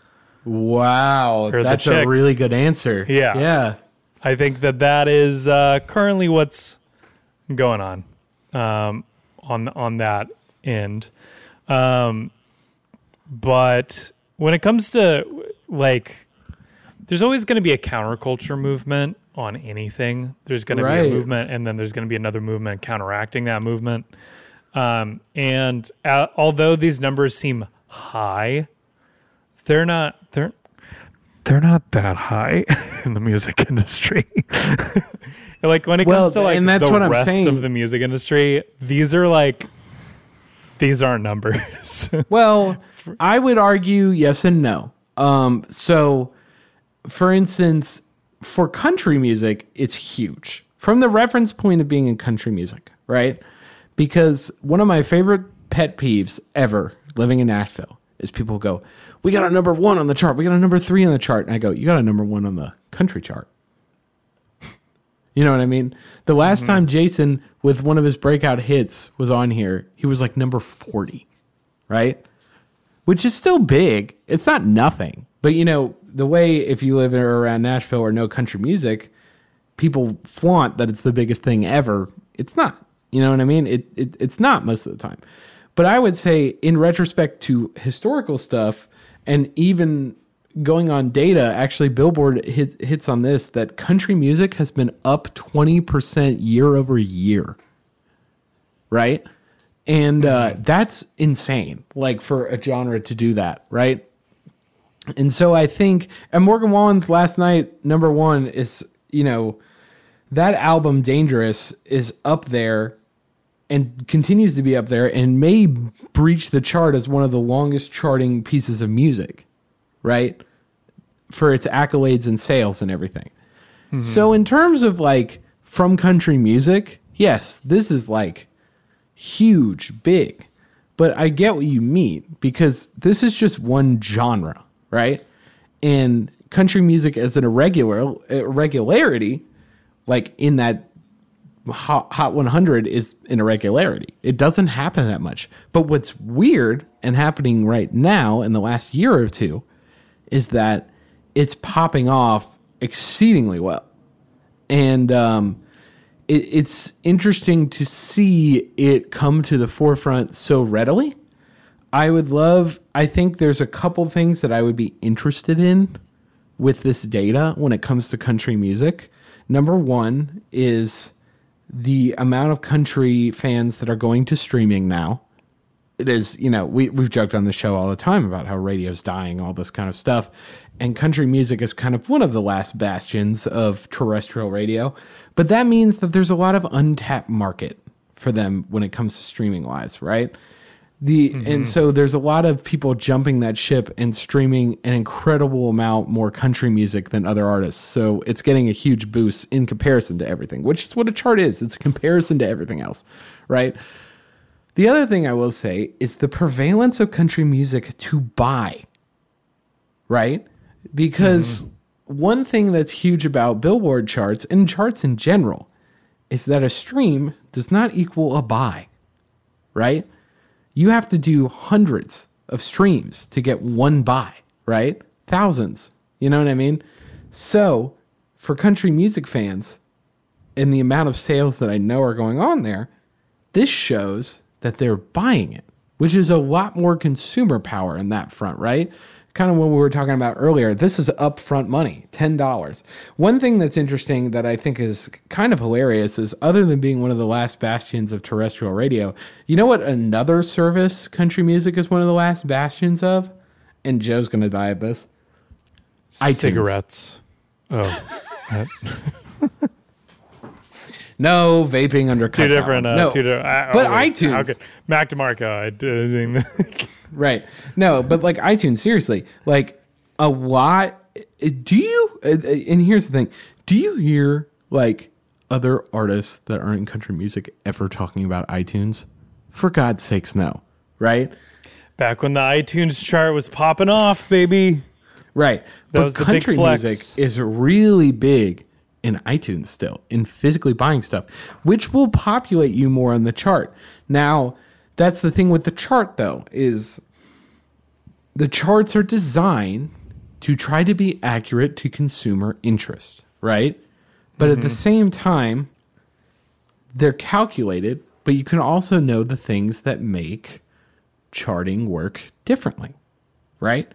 wow, that's chicks, a really good answer. Yeah, yeah. I think that that is uh, currently what's going on um, on on that end. Um, but when it comes to like, there's always going to be a counterculture movement on anything. There's going right. to be a movement, and then there's going to be another movement counteracting that movement. Um, and uh, although these numbers seem high, they're not. They're they're not that high in the music industry. like when it well, comes to like and that's the what rest I'm saying. of the music industry, these are like these aren't numbers. well, I would argue yes and no. Um, so for instance, for country music, it's huge. From the reference point of being in country music, right? Because one of my favorite pet peeves ever living in Nashville is people go, we got a number one on the chart. We got a number three on the chart. And I go, you got a number one on the country chart. you know what I mean? The last mm-hmm. time Jason, with one of his breakout hits, was on here, he was like number 40, right? Which is still big. It's not nothing. But, you know, the way if you live around Nashville or know country music, people flaunt that it's the biggest thing ever. It's not. You know what I mean? It, it It's not most of the time. But I would say, in retrospect to historical stuff, and even going on data, actually, Billboard hit, hits on this that country music has been up 20% year over year. Right? And uh, that's insane, like for a genre to do that, right? And so I think, and Morgan Wallen's last night, number one is, you know, that album Dangerous is up there and continues to be up there and may breach the chart as one of the longest charting pieces of music, right? For its accolades and sales and everything. Mm-hmm. So, in terms of like from country music, yes, this is like huge, big. But I get what you mean because this is just one genre, right? And country music as an irregular irregularity, like in that hot, hot 100 is an irregularity. It doesn't happen that much. But what's weird and happening right now in the last year or two is that it's popping off exceedingly well. And um, it, it's interesting to see it come to the forefront so readily. I would love, I think there's a couple things that I would be interested in with this data when it comes to country music. Number one is the amount of country fans that are going to streaming now. It is, you know, we, we've joked on the show all the time about how radio's dying, all this kind of stuff. And country music is kind of one of the last bastions of terrestrial radio. But that means that there's a lot of untapped market for them when it comes to streaming wise, right? The and mm-hmm. so there's a lot of people jumping that ship and streaming an incredible amount more country music than other artists. So it's getting a huge boost in comparison to everything, which is what a chart is. It's a comparison to everything else, right? The other thing I will say is the prevalence of country music to buy, right? Because mm-hmm. one thing that's huge about Billboard charts and charts in general is that a stream does not equal a buy, right? You have to do hundreds of streams to get one buy, right? Thousands. You know what I mean? So, for country music fans and the amount of sales that I know are going on there, this shows that they're buying it, which is a lot more consumer power in that front, right? Kind of what we were talking about earlier. This is upfront money, $10. One thing that's interesting that I think is kind of hilarious is other than being one of the last bastions of terrestrial radio, you know what another service country music is one of the last bastions of? And Joe's going to die at this. iTunes. Cigarettes. Oh, No vaping under two different. Uh, no. two different. Uh, But oh, iTunes. how could- Mac DeMarco. I. Right. No, but like iTunes, seriously, like a lot. Do you? And here's the thing: Do you hear like other artists that aren't in country music ever talking about iTunes? For God's sakes, no. Right. Back when the iTunes chart was popping off, baby. Right. That but was country music is really big in iTunes still, in physically buying stuff, which will populate you more on the chart. Now, that's the thing with the chart though, is the charts are designed to try to be accurate to consumer interest, right? But at the mm-hmm. same time, they're calculated, but you can also know the things that make charting work differently, right?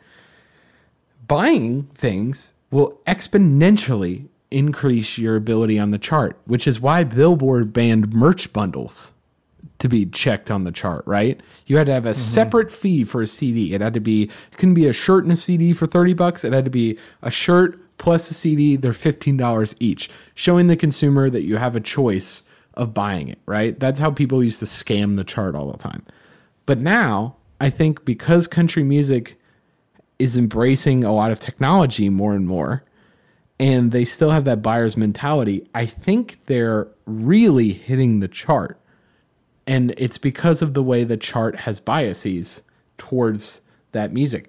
buying things will exponentially increase your ability on the chart, which is why Billboard banned merch bundles to be checked on the chart, right? You had to have a mm-hmm. separate fee for a CD. It had to be it couldn't be a shirt and a CD for 30 bucks. It had to be a shirt plus a CD, they're $15 each, showing the consumer that you have a choice of buying it, right? That's how people used to scam the chart all the time. But now, I think because country music is embracing a lot of technology more and more and they still have that buyer's mentality i think they're really hitting the chart and it's because of the way the chart has biases towards that music.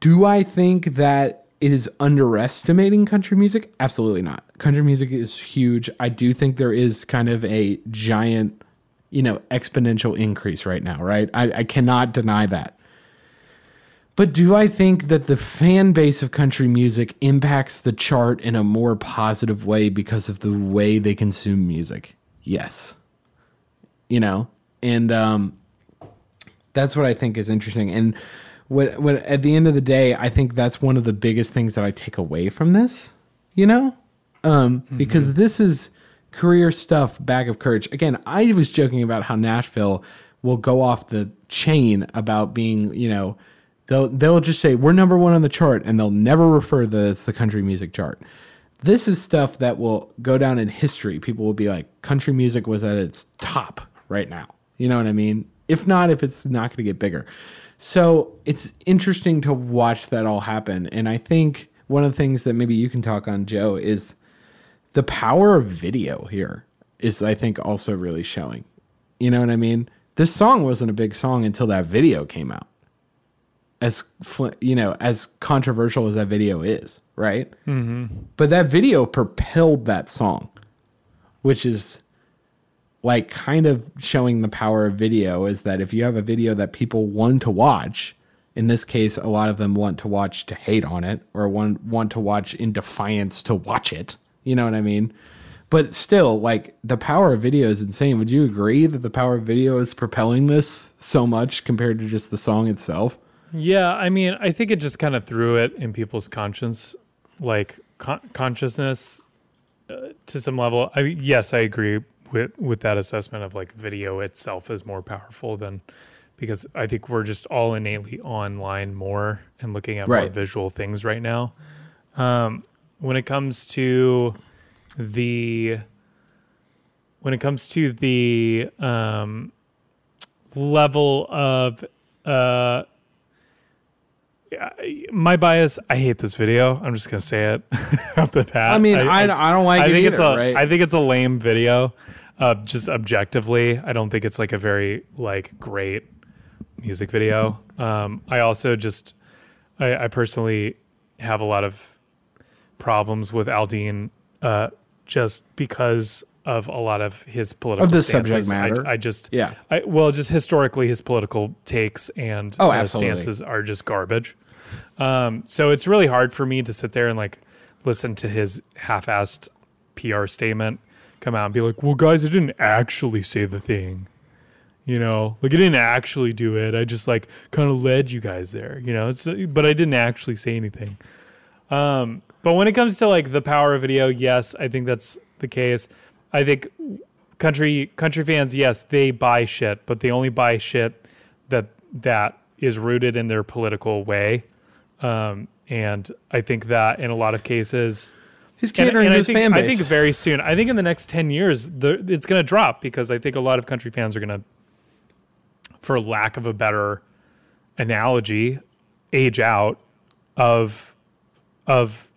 Do i think that it is underestimating country music? Absolutely not. Country music is huge. I do think there is kind of a giant you know exponential increase right now right? I, I cannot deny that. But do I think that the fan base of country music impacts the chart in a more positive way because of the way they consume music? Yes. You know, and um That's what I think is interesting. And what what at the end of the day, I think that's one of the biggest things that I take away from this, you know? Um, because this is career stuff bag of courage. Again, I was joking about how Nashville will go off the chain about being, you know, they'll they'll just say we're number one on the chart and they'll never refer that it's the country music chart. This is stuff that will go down in history. People will be like, country music was at its top right now. You know what I mean? If not, if it's not going to get bigger. So it's interesting to watch that all happen. And I think one of the things that maybe you can talk on, Joe, is the power of video here is, I think, also really showing. You know what I mean? This song wasn't a big song until that video came out. As you know, as controversial as that video is, right? Mm-hmm. But that video propelled that song, which is like kind of showing the power of video is that if you have a video that people want to watch, in this case, a lot of them want to watch to hate on it or want, want to watch in defiance to watch it. You know what I mean? But still, like the power of video is insane. Would you agree that the power of video is propelling this so much compared to just the song itself? Yeah, I mean, I think it just kind of threw it in people's conscience, like con- consciousness, uh, to some level. I mean, yes, I agree with with that assessment of like video itself is more powerful than because I think we're just all innately online more and looking at more visual things right now. Um, when it comes to the when it comes to the um, level of uh, my bias, I hate this video. I'm just gonna say it off the bat. I mean, I- I don't like I it think it's either, a, right? I think it's a lame video. Uh, just objectively, I don't think it's like a very like great music video. Um, I also just, I, I personally have a lot of problems with Aldean, uh, just because of a lot of his political Of the stances. subject I- matter. I, just, Yeah. I, well, just historically, his political takes and Oh, uh, stances are just garbage. Um, so it's really hard for me to sit there and like listen to his half-assed PR statement come out and be like, "Well, guys, I didn't actually say the thing." You know, like I didn't actually do it. I just like kind of led you guys there. You know, it's but I didn't actually say anything. Um, but when it comes to like the power of video, yes, I think that's the case. I think country country fans, yes, they buy shit, but they only buy shit that that is rooted in their political way. Um, and I think that in a lot of cases, He's catering and to I his think, fan I think very soon. I think in the next ten years, the, it's going to drop because I think a lot of country fans are going to, for lack of a better analogy, age out of of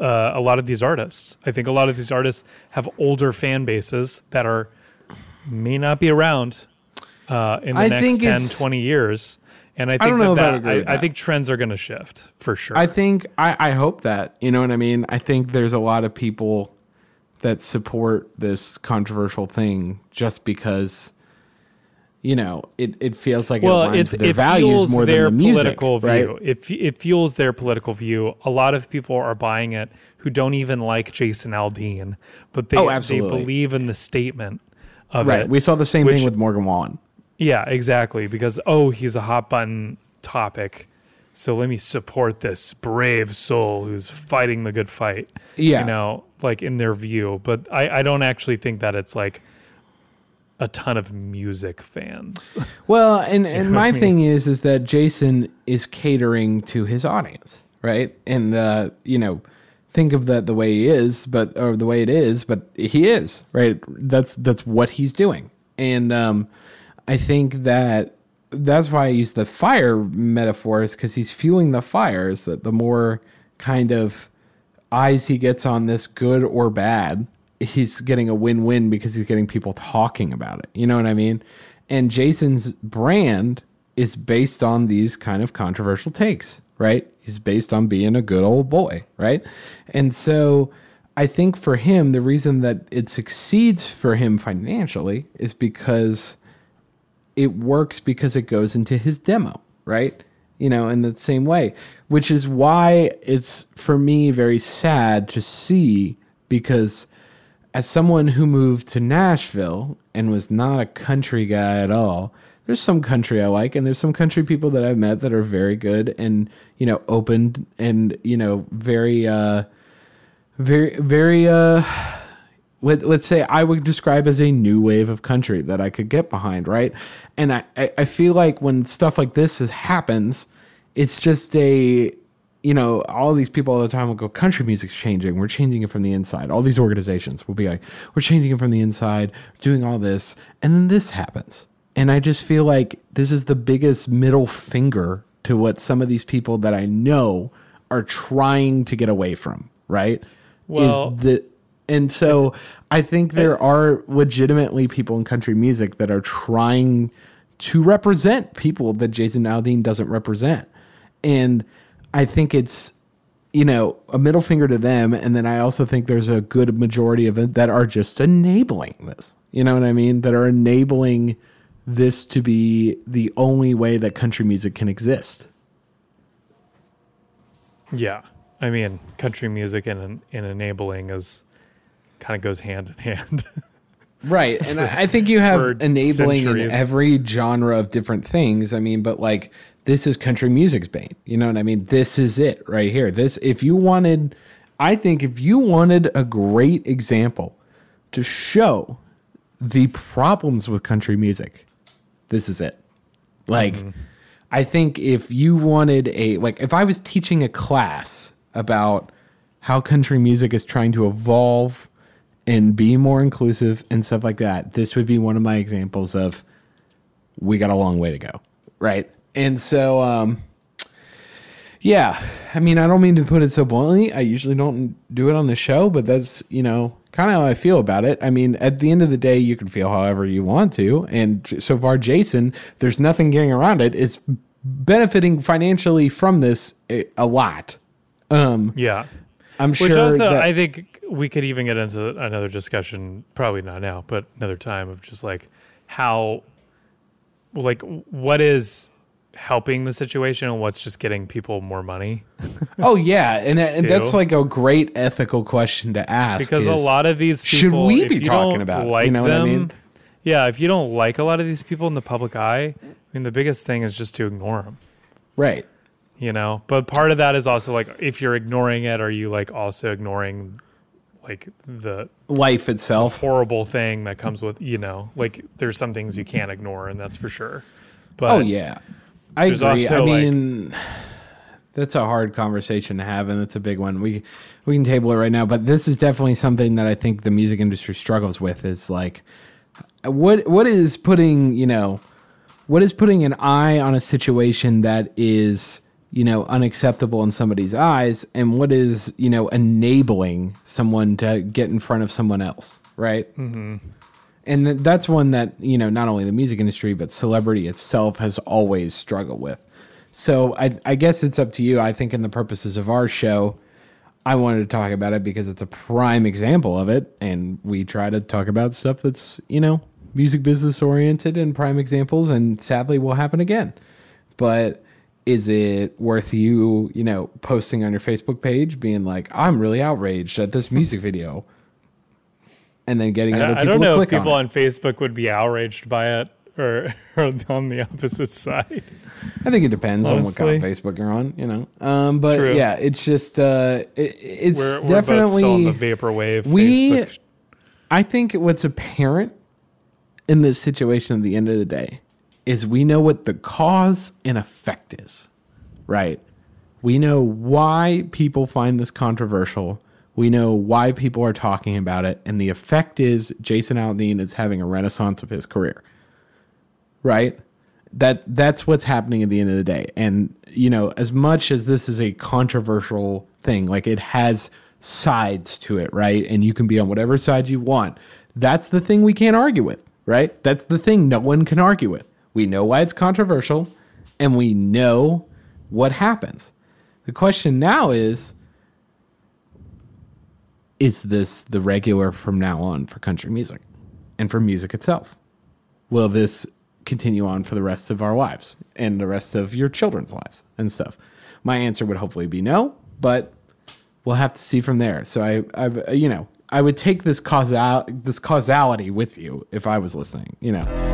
uh, a lot of these artists. I think a lot of these artists have older fan bases that are may not be around uh, in the I next think 10, 20 years. And I think don't know that, if I that- I, I think trends are going to shift for sure. I think I, I hope that you know what I mean. I think there's a lot of people that support this controversial thing just because you know it, it feels like it well, aligns it's, it values fuels more their than the music, political right? view. It, it fuels their political view. A lot of people are buying it who don't even like Jason Aldean, but they Oh, they believe in the statement of Right. it. We saw the same which- thing with Morgan Wallen. Yeah, exactly. Because oh, he's a hot button topic. So let me support this brave soul who's fighting the good fight. Yeah. You know, like in their view. But I, I don't actually think that it's like a ton of music fans. Well, and and know my I mean? thing is is that Jason is catering to his audience, right? And uh, you know, think of that the way he is, but or the way it is, but he is, right? That's that's what he's doing. And um I think that that's why I use the fire metaphors cuz he's fueling the fires that the more kind of eyes he gets on this good or bad he's getting a win-win because he's getting people talking about it. You know what i mean? And jason's brand is based on these kind of controversial takes right? He's based on being a good old boy right? And so i think for him the reason that it succeeds for him financially is because it works because it goes into his demo, right? You know, in the same way, which is why it's for me very sad to see because as someone who moved to Nashville and was not a country guy at all, there's some country I like, and there's some country people that I've met that are very good and you know open and you know very uh very very uh let, let's say I would describe as a new wave of country that I could get behind, right? And I, I, I feel like when stuff like this is, happens, it's just a you know, all these people all the time will go, country music's changing. We're changing it from the inside. All these organizations will be like, we're changing it from the inside, doing all this. And then this happens. And I just feel like this is the biggest middle finger to what some of these people that I know are trying to get away from, right? Well, is the and so I think there are legitimately people in country music that are trying to represent people that Jason Aldean doesn't represent. And I think it's you know a middle finger to them, and then I also think there's a good majority of it that are just enabling this. You know what I mean? That are enabling this to be the only way that country music can exist. Yeah, I mean, country music and and enabling is kind of goes hand in hand. right, and I, I think you have enabling centuries. in every genre of different things. I mean, but like this is country music's bane. You know what I mean? This is it right here. This, if you wanted, I think if you wanted a great example to show the problems with country music, this is it. Like, mm-hmm. I think if you wanted a, like, if I was teaching a class about how country music is trying to evolve and be more inclusive and stuff like that, this would be one of my examples of we got a long way to go. Right. And so, um, yeah, I mean, I don't mean to put it so bluntly. I usually don't do it on the show, but that's, you know, kind of how I feel about it. I mean, at the end of the day, you can feel however you want to. And so far, Jason, there's nothing getting around it, is benefiting financially from this a, a lot. Um, yeah. I'm sure. Which also, that- I think we could even get into another discussion, probably not now, but another time of just like how, like, what is helping the situation and what's just getting people more money. oh yeah, and, uh, and that's like a great ethical question to ask. because a lot of these people, should we be talking about? Like you know what I them, mean? Yeah, if you don't like a lot of these people in the public eye, I mean, the biggest thing is just to ignore them. Right. You know, but part of that is also like if you're ignoring it, are you like also ignoring like the Life itself. horrible thing that comes with you know like there's some things you can't ignore and that's for sure. But oh yeah, I agree. I also, like- mean, that's a hard conversation to have, and it's a big one. We we can table it right now, but this is definitely something that I think the music industry struggles with. Is like, what what is putting you know, what is putting an eye on a situation that is you know unacceptable in somebody's eyes, and what is you know enabling someone to get in front of someone else, right? hmm and th- that's one that you know not only the music industry but celebrity itself has always struggled with. So I, I guess it's up to you. I think in the purposes of our show i wanted to talk about it because it's a prime example of it and we try to talk about stuff that's you know music business oriented and prime examples and sadly will happen again. But is it worth you you know posting on your facebook page being like i'm really outraged at this music video and then getting other I, people I don't know if people on, on Facebook would be outraged by it or, or on the opposite side. I think it depends on what kind of Facebook you're on, you know. Um, but True. yeah, it's just uh, it, it's We're, we're definitely both still on the vaporwave we. Facebook. I think what's apparent in this situation at the end of the day is we know what the cause and effect is, right? We know why people find this controversial. We know why people are talking about it, and the effect is Jason Aldean is having a renaissance of his career right? That that's what's happening at the end of the day. And you know as much as this is a controversial thing like it has sides to it right? And you can be on whatever side you want. That's the thing we can't argue with right? That's the thing no one can argue with we know why it's controversial and we know what happens the question now is is this the regular from now on for country music and for music itself will this continue on for the rest of our lives and the rest of your children's lives and stuff? My answer would hopefully be no, but we'll have to see from there. So I, I've, you know, I would take this causal this causality with you if I was listening, you know.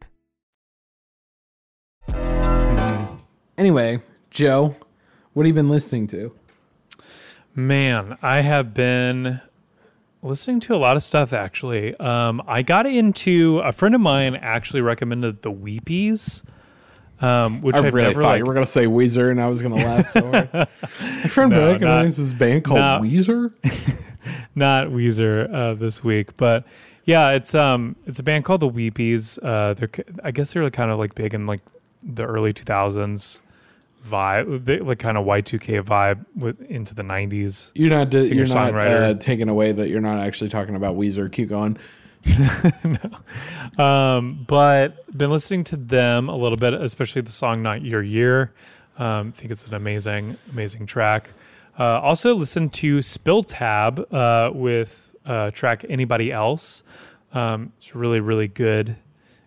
Anyway, Joe, what have you been listening to? Man, I have been listening to a lot of stuff actually. Um, I got into a friend of mine actually recommended the Weepies. Um, which I I've really never thought like, you were gonna say Weezer, and I was gonna laugh so hard. My friend No, this band called not- Weezer. not Weezer uh, this week, but yeah, it's um it's a band called the Weepies. Uh, they're I guess they're kind of like big in like the early two thousands vibe, they, like kind of Y two K vibe with into the nineties. You're not. You're not uh, taking away that you're not actually talking about Weezer. Keep going. Um, but been listening to them a little bit, especially the song "Not Your Year." Um, I think it's an amazing, amazing track. Uh, also, listen to Spill Tab uh, with uh, track "Anybody Else." Um, it's really, really good,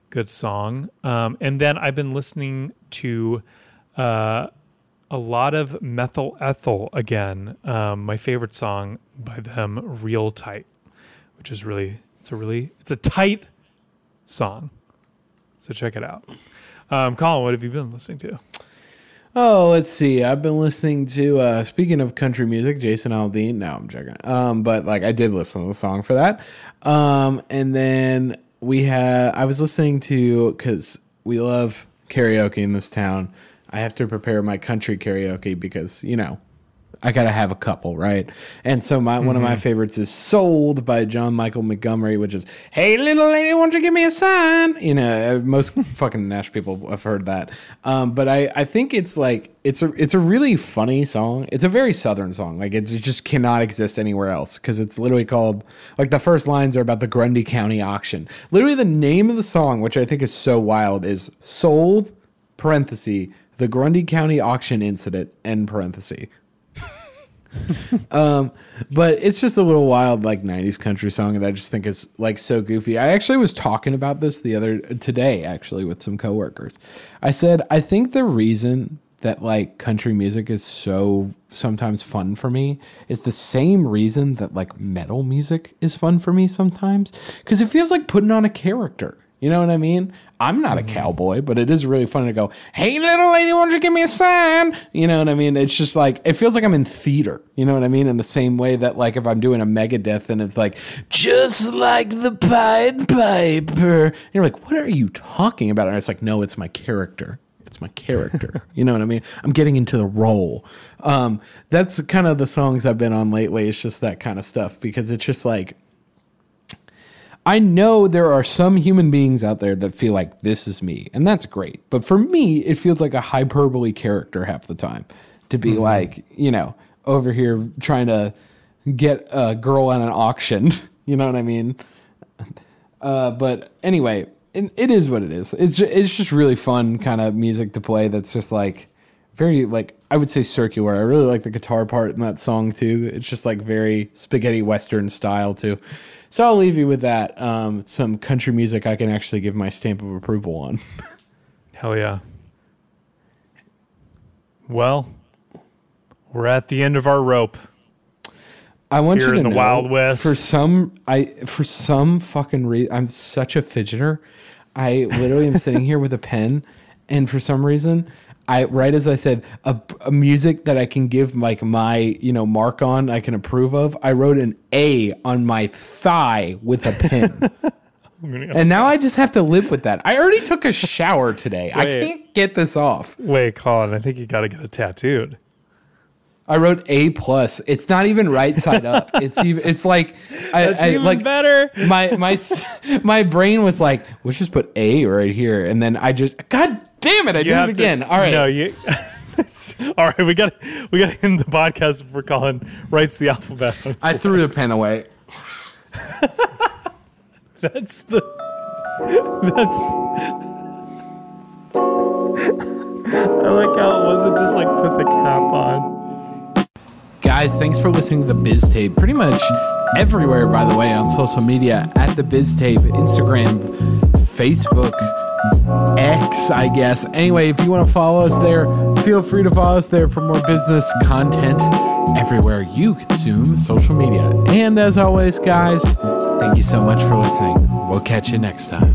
good song. Um, and then I've been listening to uh, a lot of Methyl Ethel again. Um, my favorite song by them, "Real Tight," which is really, it's a really, it's a tight song. So check it out. Um, Colin, what have you been listening to? Oh, let's see. I've been listening to. uh Speaking of country music, Jason Aldean. No, I'm joking. Um, but like I did listen to the song for that. Um, and then we had. I was listening to because we love karaoke in this town. I have to prepare my country karaoke because you know I gotta have a couple, right? And so my one of my Mhm. favorites is "Sold" by John Michael Montgomery, which is "Hey little lady, won't you give me a sign?" You know, uh, most fucking Nash people have heard that. Um, but I I think it's like it's a it's a really funny song. It's a very southern song. Like it just cannot exist anywhere else because it's literally called like the first lines are about the Grundy County auction. Literally, the name of the song, which I think is so wild, is "Sold." Parenthesis the Grundy County auction incident end parenthesis um, but it's just a little wild, like '90s country song that I just think is like so goofy. I actually was talking about this the other today, actually, with some coworkers. I said I think the reason that like country music is so sometimes fun for me is the same reason that like metal music is fun for me sometimes because it feels like putting on a character. You know what I mean? I'm not a cowboy, but it is really fun to go, hey, little lady, won't you give me a sign? You know what I mean? It's just like, it feels like I'm in theater. You know what I mean? In the same way that, like, if I'm doing a Megadeth and it's like, just like the Pied Piper. And you're like, what are you talking about? And it's like, no, it's my character. It's my character. you know what I mean? I'm getting into the role. Um, that's kind of the songs I've been on lately. It's just that kind of stuff because it's just like, I know there are some human beings out there that feel like this is me, and that's great. But for me, it feels like a hyperbole character half the time to be Mhm. like, you know, over here trying to get a girl at an auction. you know what I mean? Uh, but anyway, it, it is what it is. It's ju- it's just really fun kind of music to play. That's just like very like I would say circular. I really like the guitar part in that song too. It's just like very spaghetti western style too. So I'll leave you with that. Um, some country music I can actually give my stamp of approval on. Hell yeah. Well, we're at the end of our rope. I want Here you to in the know, Wild West. For some, I for some fucking reason, I'm such a fidgeter. I literally am sitting here with a pen, and for some reason, I right as I said, a, a music that I can give like my you know mark on, I can approve of. I wrote an A on my thigh with a pen. And now I just have to live with that. I already took a shower today. I can't get this off. Wait, Colin, I think you got to get it tattooed. I wrote A plus. It's not even right side up. It's even. It's like I, That's I even like better. My my my brain was like, let's just put A right here, and then I just, God damn it, I You did it to- again. All right, No, you. All right, we got we got to end the podcast before Colin writes the alphabet. I threw the pen away. That's the. That's. I like how it wasn't just like put the cap on. Guys, thanks for listening to the Biz Tape. Pretty much everywhere, by the way, on social media at the Biztape, Instagram, Facebook, X, I guess. Anyway, if you want to follow us there, feel free to follow us there for more business content everywhere you consume social media. And as always, guys, thank you so much for listening. We'll catch you next time.